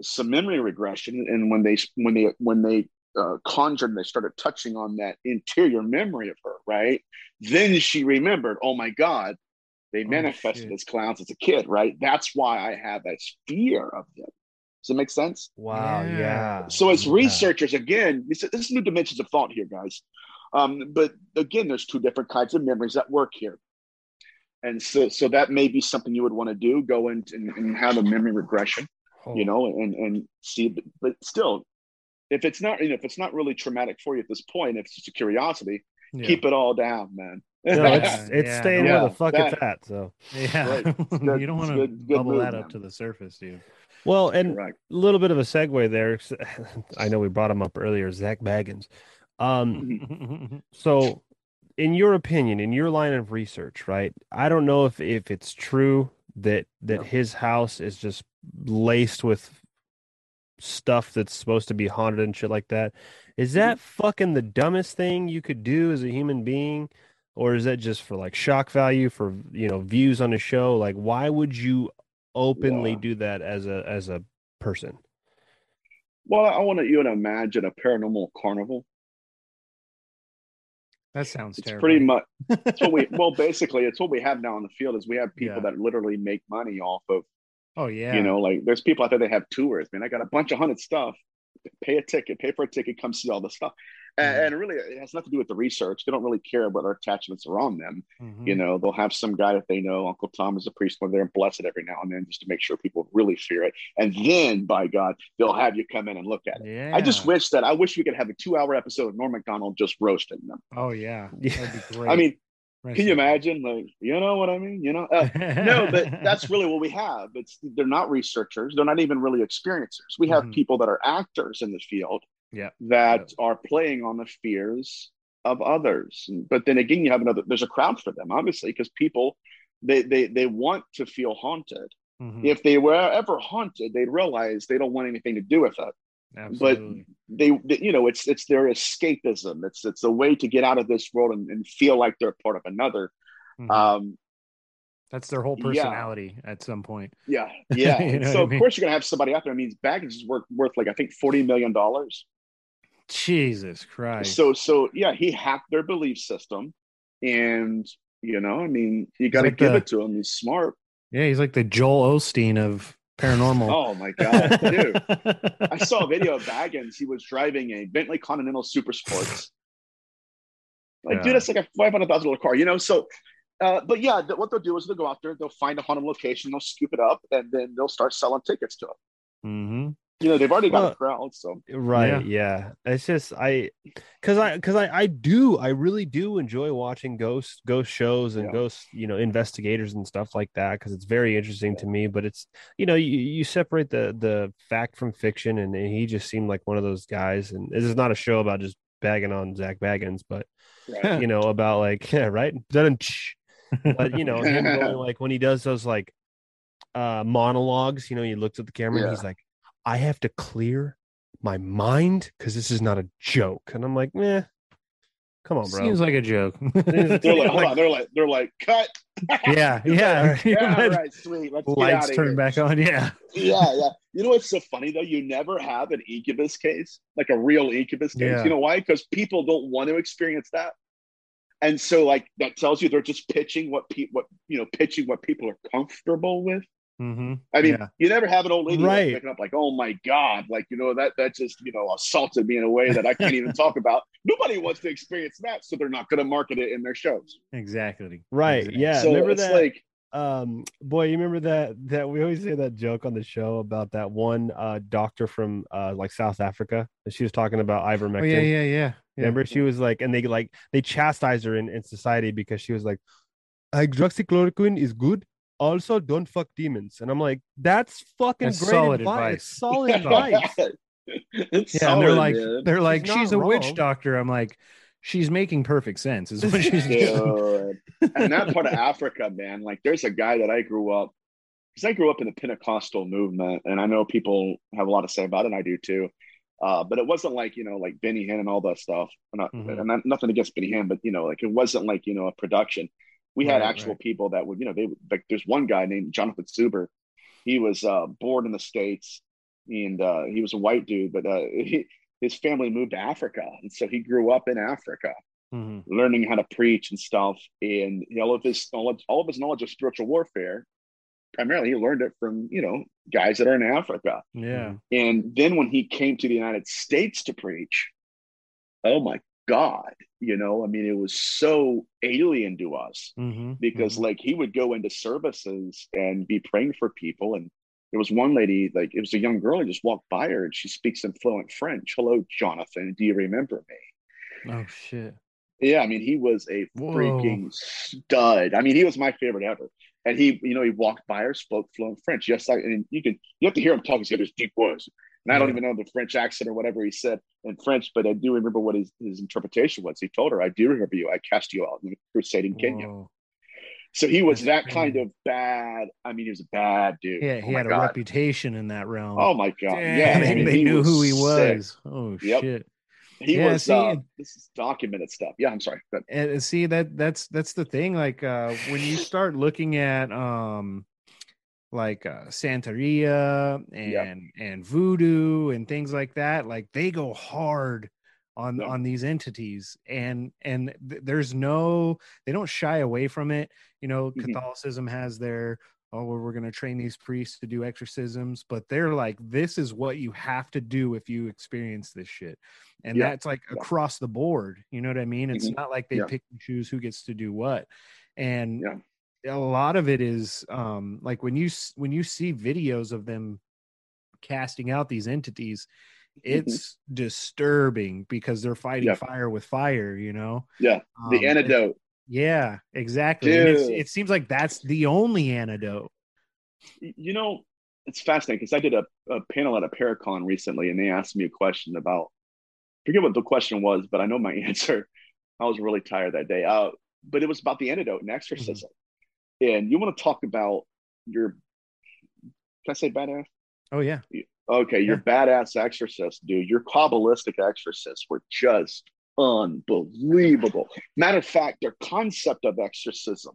some memory regression, and when they when they when they uh, conjured, and they started touching on that interior memory of her. Right? Then she remembered. Oh my God, they Oh, manifested shit. as clowns as a kid. Right? That's why I have that fear of them. Does it make sense? wow Yeah. yeah, So as Yeah. researchers, again, this, this is new dimensions of thought here, guys. Um, but again, there's two different kinds of memories that work here. And so, so that may be something you would want to do, go in and, and have a memory regression, Oh, you know, and, and see, but, but still, if it's not, you know, if it's not really traumatic for you at this point, if it's just a curiosity, yeah. keep it all down, man. no, [laughs] it's it's Yeah, staying no. where the fuck Yeah, it's at so Yeah. [laughs] Good. you don't want to good- good bubble that up man. to the surface, dude. well and a little bit of a segue there [laughs] i know we brought him up earlier zak bagans um So, in your opinion, in your line of research, right? I don't know if if it's true that that Yeah. his house is just laced with stuff that's supposed to be haunted and shit like that. Is that mm-hmm. fucking the dumbest thing you could do as a human being? Or is that just for like shock value for you know views on a show? Like why would you openly Yeah. do that as a as a person? Well, I want you to imagine a paranormal carnival. That sounds It's terrible. pretty much [laughs] it's what we well basically it's what we have now in the field is we have people Yeah. that literally make money off of Oh yeah. you know like there's people out there that have tours man i got a bunch of hundred stuff pay a ticket pay for a ticket come see all the stuff and, Mhm. and really it has nothing to do with the research they don't really care what our attachments are on them Mhm. you know they'll have some guy that they know uncle tom is a priest over there and bless it every now and then just to make sure people really fear it and then by god they'll have you come in and look at it Yeah. i just wish that i wish we could have a two hour episode of norm macdonald just roasting them Oh yeah. Yeah. That'd be [laughs] great. I mean, Can you imagine? Like, you know what I mean? You know, uh, no, but [laughs] that's really what we have. It's they're not researchers. They're not even really experiencers. We have Mhm. people that are actors in the field Yeah. that are playing on the fears of others. But then again, you have another. There's a crowd for them, obviously, because people they they they want to feel haunted. Mhm. If they were ever haunted, they'd realize they don't want anything to do with it. Absolutely. But they, they- you know, it's it's their escapism. It's it's a way to get out of this world and, and feel like they're part of another. Mhm. Um, That's their whole yeah. personality at some point. yeah, [laughs] yeah. You know so of mean? course you're gonna have somebody out there. I mean, Bagans is worth worth like I think forty million dollars. Jesus Christ. So so yeah, he hacked their belief system, and you know, I mean, you got to like give the- it to him. He's smart. yeah, he's like the Joel Osteen of paranormal. Oh my god, dude! [laughs] I saw a video of Bagans. He was driving a Bentley Continental Super Sports. Like, Yeah. dude, that's like a five hundred thousand dollar car, you know. So, uh, but yeah, th- what they'll do is they'll go out there, they'll find a haunted location, they'll scoop it up, and then they'll start selling tickets to it. hmm You know, they've already got Well, a crowd, so Right. Yeah. It's just I cuz I cuz I I do I really do enjoy watching ghost ghost shows and Yeah. ghost, you know, investigators and stuff like that cuz it's very interesting to me, but it's you know, you you separate the the fact from fiction and, and he just seemed like one of those guys and this is not a show about just bagging on Zak Bagans, but right. you know, about like [laughs] yeah, right? Dun-dun-tsh. But you know, him [laughs] going like when he does those like uh monologues, you know, he looks at the camera and he's like, I have to clear my mind because this is not a joke. And I'm like, eh, come on, bro. Seems like a joke. [laughs] they're like, hold on, they're like, they're like, cut. yeah, [laughs] yeah. [laughs] yeah, all right, sweet. Let's Lights out turn here. back on. Yeah. yeah, yeah. You know what's so funny though? You never have an incubus case, like a real incubus case. Yeah. You know why? Because people don't want to experience that. And so like that tells you they're just pitching what people what you know, pitching what people are comfortable with. Mm-hmm. I mean, Yeah. you never have an old lady like, Right. picking up like, oh my God, like, you know, that that just, you know, assaulted me in a way that I can't even talk about. [laughs] Nobody wants to experience that, so they're not gonna market it in their shows. Exactly. Right. Exactly. Yeah. so remember it's that? like um boy, you remember that that we always say that joke on the show about that one uh doctor from uh like South Africa. And she was talking about ivermectin. Oh yeah, yeah, yeah. yeah. Remember, she was like, and they like they chastised her in, in society because she was like, hydroxychloroquine is good. Also, don't fuck demons. And I'm like, that's fucking That's great solid advice. advice. It's solid [laughs] advice. it's Yeah, and they're like, man. they're like, She's she's, not a witch doctor. I'm like, she's making perfect sense. Is what [laughs] she's doing. And that part of Africa, man, like there's a guy that I grew up because I grew up in the Pentecostal movement, and I know people have a lot to say about it. and I do too. Uh, but it wasn't like you know, like Benny Hinn and all that stuff. Not, Mhm. and not, nothing against Benny Hinn, but you know, like it wasn't like you know a production. We had Right, actual right. people that would, you know, they would like. There's one guy named Jonathan Zuber. He was uh, born in the states, and uh, he was a white dude, but uh, he, his family moved to Africa, and so he grew up in Africa Mhm. learning how to preach and stuff. And all of his knowledge, all of his knowledge of spiritual warfare, primarily he learned it from you know guys that are in Africa. Yeah. And then when he came to the United States to preach, oh my God, you know, I mean, it was so alien to us Mm-hmm. because like he would go into services and be praying for people. And there was one lady like it was a young girl who just walked by her and she speaks in fluent french. Hello jonathan do you remember me? Oh shit. yeah i mean he was a Whoa. freaking stud. I mean he was my favorite ever. And he you know he walked by her spoke fluent french yes I, and you can you have to hear him talk he's got this deep voice and i don't even know the french accent or whatever he said in french but i do remember what his, his interpretation was he told her i do remember you i cast you out in the crusade in kenya Whoa. so he was that kind of bad. I mean, he was a bad dude. Yeah, Oh he my had a God. reputation in that realm. Oh my god! Dang, yeah, they, I mean, they he knew who he sick. was. Oh Yep. shit. He Yeah, was. see, uh, this is documented stuff. Yeah, I'm sorry. But and and see that that's that's the thing like uh when you start looking at um like uh santeria and and voodoo and things like that like they go hard on Yeah. on these entities and and th- there's no they don't shy away from it you know Mhm. catholicism has their oh well, we're going to train these priests to do exorcisms but they're like this is what you have to do if you experience this shit and Yeah. that's like across the board you know what i mean it's Mhm. not like they pick and choose who gets to do what and Yeah. A lot of it is um like when you when you see videos of them casting out these entities it's disturbing because they're fighting Yeah. fire with fire you know yeah, Um, the it- antidote. Yeah, exactly. It seems like that's the only antidote. You know, it's fascinating because I did a, a panel at a Paracon recently, and they asked me a question about. Forget what the question was, but I know my [laughs] answer. I was really tired that day. Uh, but it was about the antidote and exorcism. And you want to talk about your? Can I say badass? Oh yeah. Okay, your badass exorcist, dude. Your Kabbalistic exorcists were just unbelievable. Matter of fact, their concept of exorcism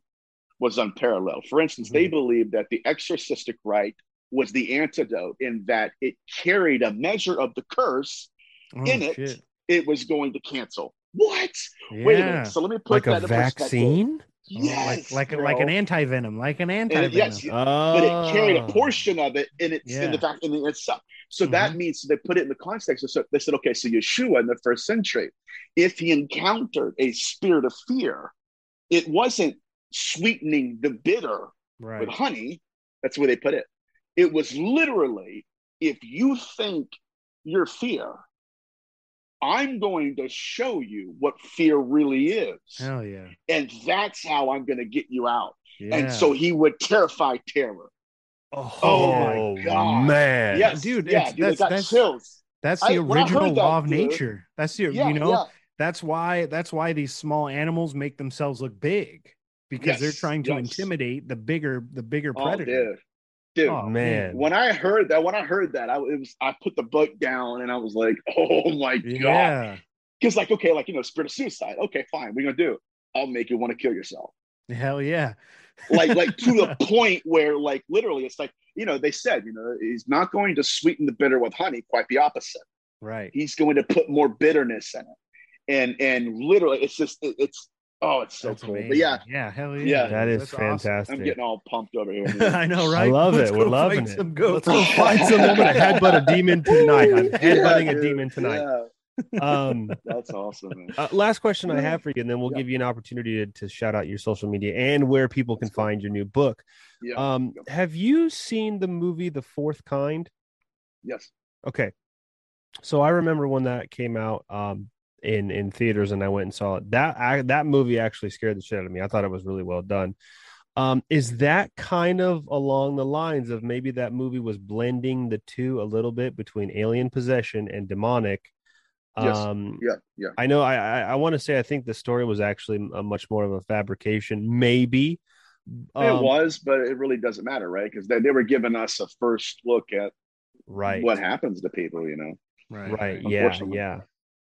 was unparalleled. For instance, they mm-hmm. believed that the exorcistic rite was the antidote in that it carried a measure of the curse Oh, in it. shit. It was going to cancel. What? Wait a minute. So let me put Like that a in perspective. vaccine? Oh, yes, like like like an anti venom, like an anti venom. yes, but it carried a Oh. portion of it in its in the fact in itself. So that mm-hmm. means they put it in the context. Of, So they said, okay, so Yeshua in the first century, if he encountered a spirit of fear, it wasn't sweetening the bitter Right. with honey. That's where they put it. It was literally, if you think you're fear, I'm going to show you what fear really is. Hell yeah. And that's how I'm going to get you out. Yeah. And so he would terrify terror. Oh, oh my oh, God. man. Yes, dude, yeah, dude, that's- that's- chills. That's the I original that, law of dude- nature. That's the Yeah, you know yeah. that's why that's why these small animals make themselves look big because they're trying to yes. intimidate the bigger the bigger Oh, predator. dude. Dude, Oh, man. when I heard that, when I heard that, I it was I put the book down and I was like, [laughs] oh my god. Yeah. Because like, okay, like you know, spirit of suicide. Okay, fine, we're gonna do. I'll make you want to kill yourself. Hell yeah. Like, like to the [laughs] point where, like, literally, it's like you know, they said, you know, he's not going to sweeten the bitter with honey. Quite the opposite. Right. He's going to put more bitterness in it, and and literally, it's just it, it's oh, it's so That's cool. amazing. But yeah, Yeah, hell yeah. Yeah. That is That's awesome. fantastic. I'm getting all pumped over here. [laughs] I know, right? I love Let's it. We're go loving fight it. Some goats. Let's go find some. I'm gonna headbutt a [laughs] demon tonight. I'm headbutting a demon tonight. Yeah, Um, [laughs] that's awesome. Man. uh, last question I have for you, and then we'll Yeah. give you an opportunity to, to shout out your social media and where people can find your new book. Yeah. Um, have you seen the movie The Fourth Kind? yes. Okay. So I remember when that came out um in in theaters and I went and saw it. That I, that movie actually scared the shit out of me. I thought it was really well done. Um is that kind of along the lines of maybe that movie was blending the two a little bit between alien possession and demonic? Yes. Um Yeah. Yeah. I know I I, I want to say I think the story was actually a much more of a fabrication maybe. it Um, was, but it really doesn't matter, right? Because they, they were giving us a first look at right. what happens to people, you know. right Right. yeah yeah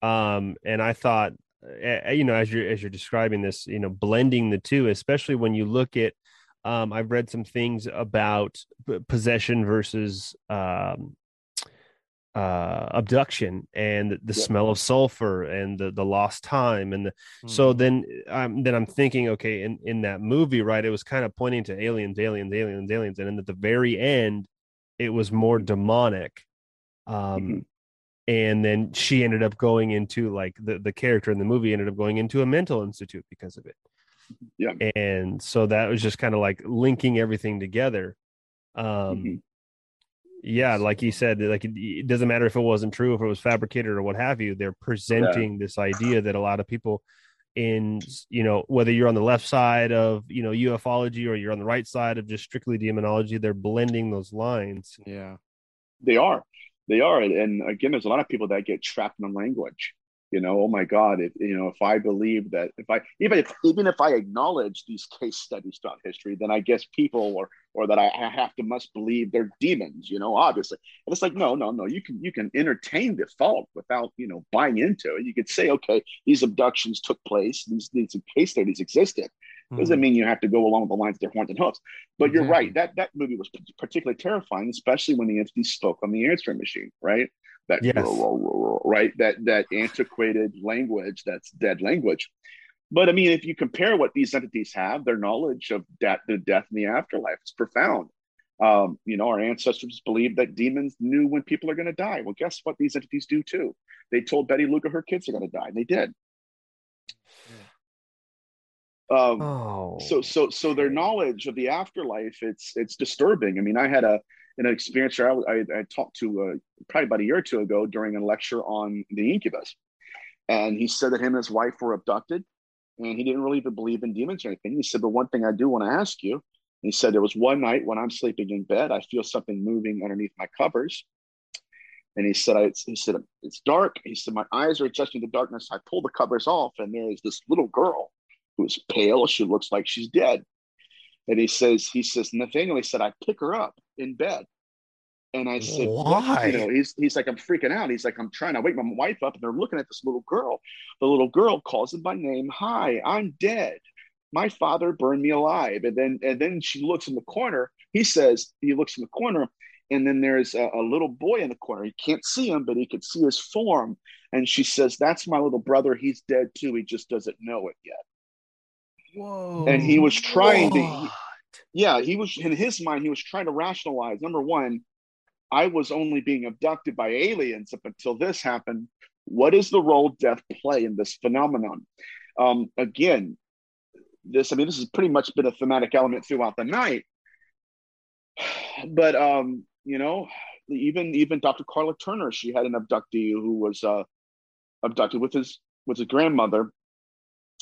um and i thought uh, you know as you're as you're describing this you know blending the two especially when you look at um i've read some things about possession versus um uh abduction and the, smell of sulfur and the the lost time and the so then um then i'm thinking okay in in that movie right it was kind of pointing to aliens aliens aliens aliens and then at the very end it was more demonic um Mhm. And then she ended up going into like the the character in the movie ended up going into a mental institute because of it Yeah. and so that was just kind of like linking everything together um Mhm. yeah like you said like it, it doesn't matter if it wasn't true if it was fabricated or what have you they're presenting this idea that a lot of people in you know whether you're on the left side of you know ufology or you're on the right side of just strictly demonology they're blending those lines Yeah. They are. They are. And, again, there's a lot of people that get trapped in the language. You know, oh my God, if you know, if I believe that if I even if even if I acknowledge these case studies throughout history, then I guess people or or that I, I have to must believe they're demons, you know, obviously. And it's like, no, no, no, you can you can entertain the thought without, you know, buying into it. You could say, okay, these abductions took place, these these case studies existed. Doesn't mean you have to go along with the lines of their horns and hoofs. But you're right. That that movie was particularly terrifying, especially when the entity spoke on the answering machine, right? That Yes. right that that antiquated language, that's dead language. But I mean, if you compare what these entities have, their knowledge of death, the death and the afterlife is profound. Um, you know, our ancestors believed that demons knew when people are going to die. Well, guess what? These entities do too. They told Betty Luca her kids are going to die, and they did. Um, oh so so so their knowledge of the afterlife it's it's disturbing i mean i had a an experience where i, I, I talked to uh, probably about a year or two ago during a lecture on the incubus and he said that him and his wife were abducted and he didn't really even believe in demons or anything. He said, "But one thing I do want to ask you." He said, "There was one night when I'm sleeping in bed, I feel something moving underneath my covers." And he said, I, he said, it's dark. He said, my eyes are adjusting to darkness. I pull the covers off, and there's this little girl who's pale. She looks like she's dead. And he says, he says, Nathaniel, he said, I pick her up in bed. And I said, what? Why? You know, he's he's like, I'm freaking out. He's like, I'm trying to wake my wife up, and they're looking at this little girl. The little girl calls him by name. Hi, I'm dead. My father burned me alive. And then and then she looks in the corner. He says, he looks in the corner, and then there's a, a little boy in the corner. He can't see him, but he can see his form. And she says, That's my little brother. He's dead too. He just doesn't know it yet. Whoa. And he was trying to, yeah, he was in his mind, he was trying to rationalize number one, I was only being abducted by aliens up until this happened. What is the role death play in this phenomenon? Um, again, this, I mean, this has pretty much been a thematic element throughout the night. [sighs] But um, you know, even even Dr. Karla Turner, she had an abductee who was uh, abducted with his with his grandmother,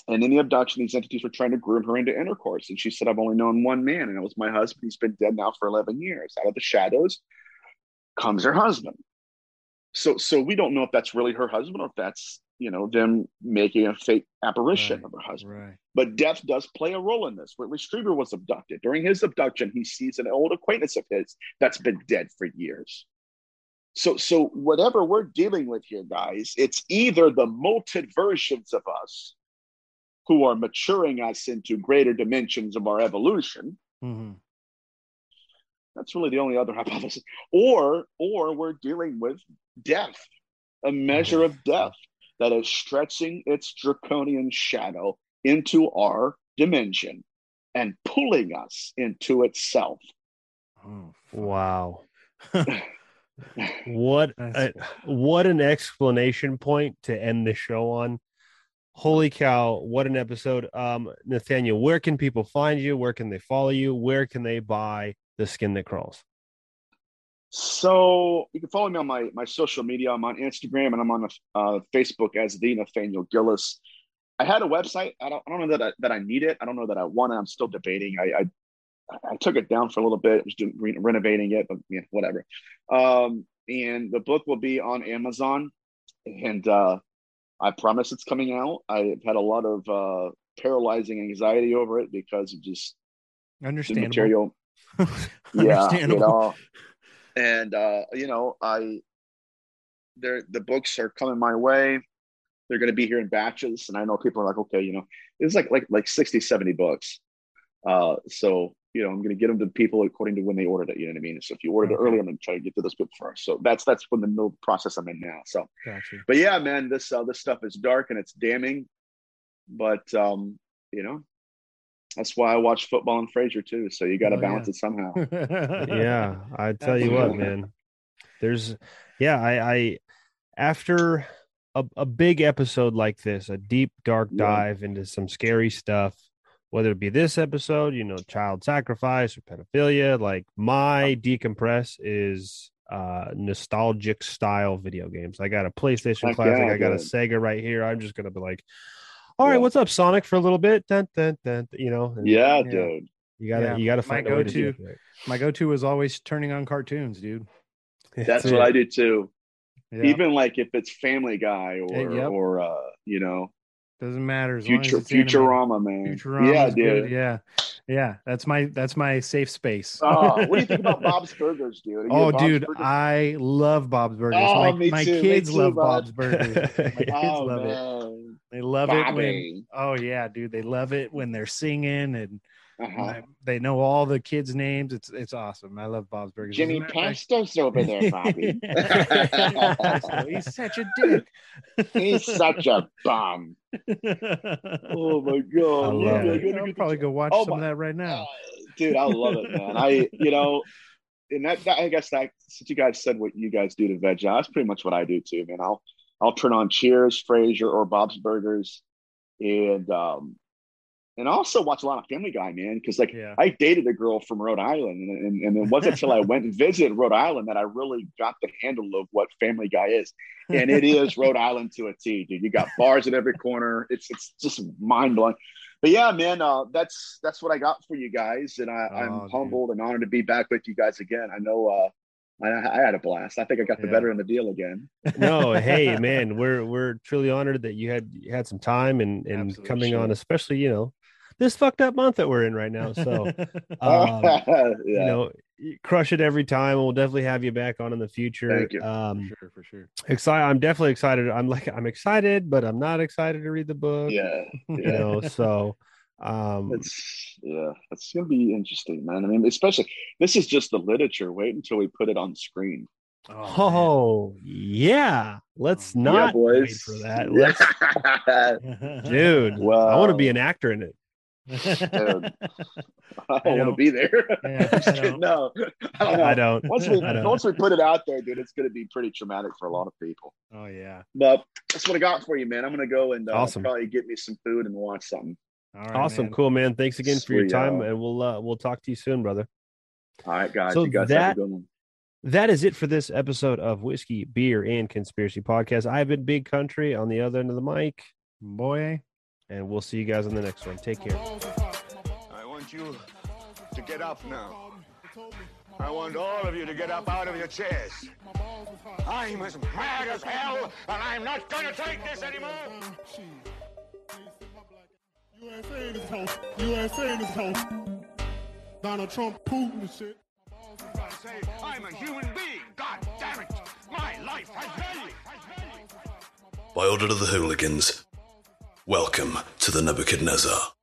and in the abduction, these entities were trying to groom her into intercourse. And she said, "I've only known one man, and it was my husband. He's been dead now for eleven years. Out of the shadows comes her husband." So, so we don't know if that's really her husband or if that's you know them making a fake apparition of her husband. Right. But death does play a role in this. Whitley Strieber was abducted. During his abduction, he sees an old acquaintance of his that's been dead for years. So, so whatever we're dealing with here, guys, it's either the molted versions of us who are maturing us into greater dimensions of our evolution. Mhm. That's really the only other [laughs] hypothesis. Or, or we're dealing with death, a measure of death that is stretching its draconian shadow into our dimension and pulling us into itself. Oh, Wow. [laughs] what a, what an explanation point to end the show on. Holy cow, what an episode. Um Nathaniel, where can people find you? Where can they follow you? Where can they buy the skin that crawls? So you can follow me on my my social media. I'm on Instagram and I'm on uh, Facebook as the Nathaniel Gillis. I had a website. I don't, I don't know that I, that I need it. I don't know that I want it. I'm still debating. I, I I took it down for a little bit. Doing, re- renovating it, but yeah, whatever. Um, and the book will be on Amazon, and uh, I promise it's coming out. I've had a lot of uh, paralyzing anxiety over it because of just Understandable. material. [laughs] yeah, you Understandable. know. [laughs] And uh, you know, I they're the books are coming my way. They're going to be here in batches, and I know people are like, okay, you know, it's like like like 60, 70 books. Uh, so you know, I'm going to get them to people according to when they ordered it. You know what I mean? So if you ordered Okay. it early, I'm going to try to get to this book first. So that's that's when the middle process I'm in now. So, Gotcha. but yeah, man, this uh, this stuff is dark and it's damning, but um, you know, that's why I watch football and Frasier too. So you got to Oh, balance yeah. it somehow. [laughs] yeah i tell you what man there's yeah i i after a, a big episode like this a deep dark Yeah. dive into some scary stuff whether it be this episode you know child sacrifice or pedophilia like my decompress is uh nostalgic style video games i got a playstation Heck classic yeah, i got a sega right here i'm just gonna be like all right Yeah. what's up sonic for a little bit dun, dun, dun, you know and Yeah, Yeah. dude. you gotta Yeah. you gotta My find a way to go-to- do it My go-to is always turning on cartoons, dude. [laughs] That's what I do too. Yeah. Even like if it's Family Guy or yep. or uh, you know, Doesn't matter. As long as Future it's animated. Futurama, man. Futurama yeah, is good, dude. Yeah, yeah. That's my that's my safe space. Oh, what do you think about [laughs] Bob's Burgers, dude? Are you a Oh, dude, Burgers- I love Bob's Burgers. Oh, my me my too, me kids too, love. Bob's Burgers. [laughs] My kids oh, love it. They love it when. Oh yeah, dude, they love it when they're singing and Uh-huh. I- they know all the kids' names. It's it's awesome. I love Bob's Burgers. Jimmy As a matter of Pesto's over there, Bobby. [laughs] He's such a dick. He's such a bum. [laughs] Oh my god! I love Yeah, it. you gotta I'll probably go watch Oh some my- of that right now. dude i love it man i you know and that, that i guess that since you guys said what you guys do to veg out, that's pretty much what i do too man i'll i'll turn on cheers frasier or bob's burgers and um and I also watch a lot of Family Guy, man, because like Yeah. I dated a girl from Rhode Island, and, and, and it wasn't until I [laughs] went and visited Rhode Island that I really got the handle of what Family Guy is, and it is [laughs] Rhode Island to a T, dude. You got bars at every corner. It's it's just mind blowing. But yeah, man, uh, that's that's what I got for you guys, and I, Oh, I'm dude. humbled and honored to be back with you guys again. I know uh, I, I had a blast. I think I got the Yeah. better of the deal again. no, [laughs] hey man, we're we're truly honored that you had you had some time and and Absolutely, coming on, especially you know this fucked up month that we're in right now. So [laughs] um, [laughs] yeah, you know, crush it every time. We'll definitely have you back on in the future. Thank you. Um, for sure, for sure. excited. I'm definitely excited. I'm like I'm excited, but I'm not excited to read the book. yeah, You know, so [laughs] um, It's yeah, it's gonna be interesting, man. I mean, especially this is just the literature. Wait until we put it on screen. oh yeah. Let's Yeah, not yeah, wait boys. for that. Let's, Yeah. dude. I want to be an actor in it. Dude, [laughs] I I don't want to be there. [laughs] Yeah, I'm just I kidding. don't. [laughs] no, I don't know. I don't. Once we I don't. once we put it out there, dude, it's gonna be pretty traumatic for a lot of people. oh yeah. But that's what I got for you, man. I'm gonna go and uh, Awesome. probably get me some food and watch something. All right, Awesome, man. cool, man. Thanks again for your Sweet, time, uh, and we'll uh, we'll talk to you soon, brother. All right, guys. So you guys have that- a good one. That is it for this episode of Whiskey, Beer, and Conspiracy Podcast. I've been Big Country on the other end of the mic, Boy. And we'll see you guys on the next one. Take care. I want you to get up now. I want all of you to get up out of your chairs. I'm as mad as hell, and I'm not gonna take this anymore. USA in his house. USA in his house. Donald Trump, Putin and shit. I say I'm a human being. God damn it! My life has value. By order of the hooligans, welcome to the Nebuchadnezzar.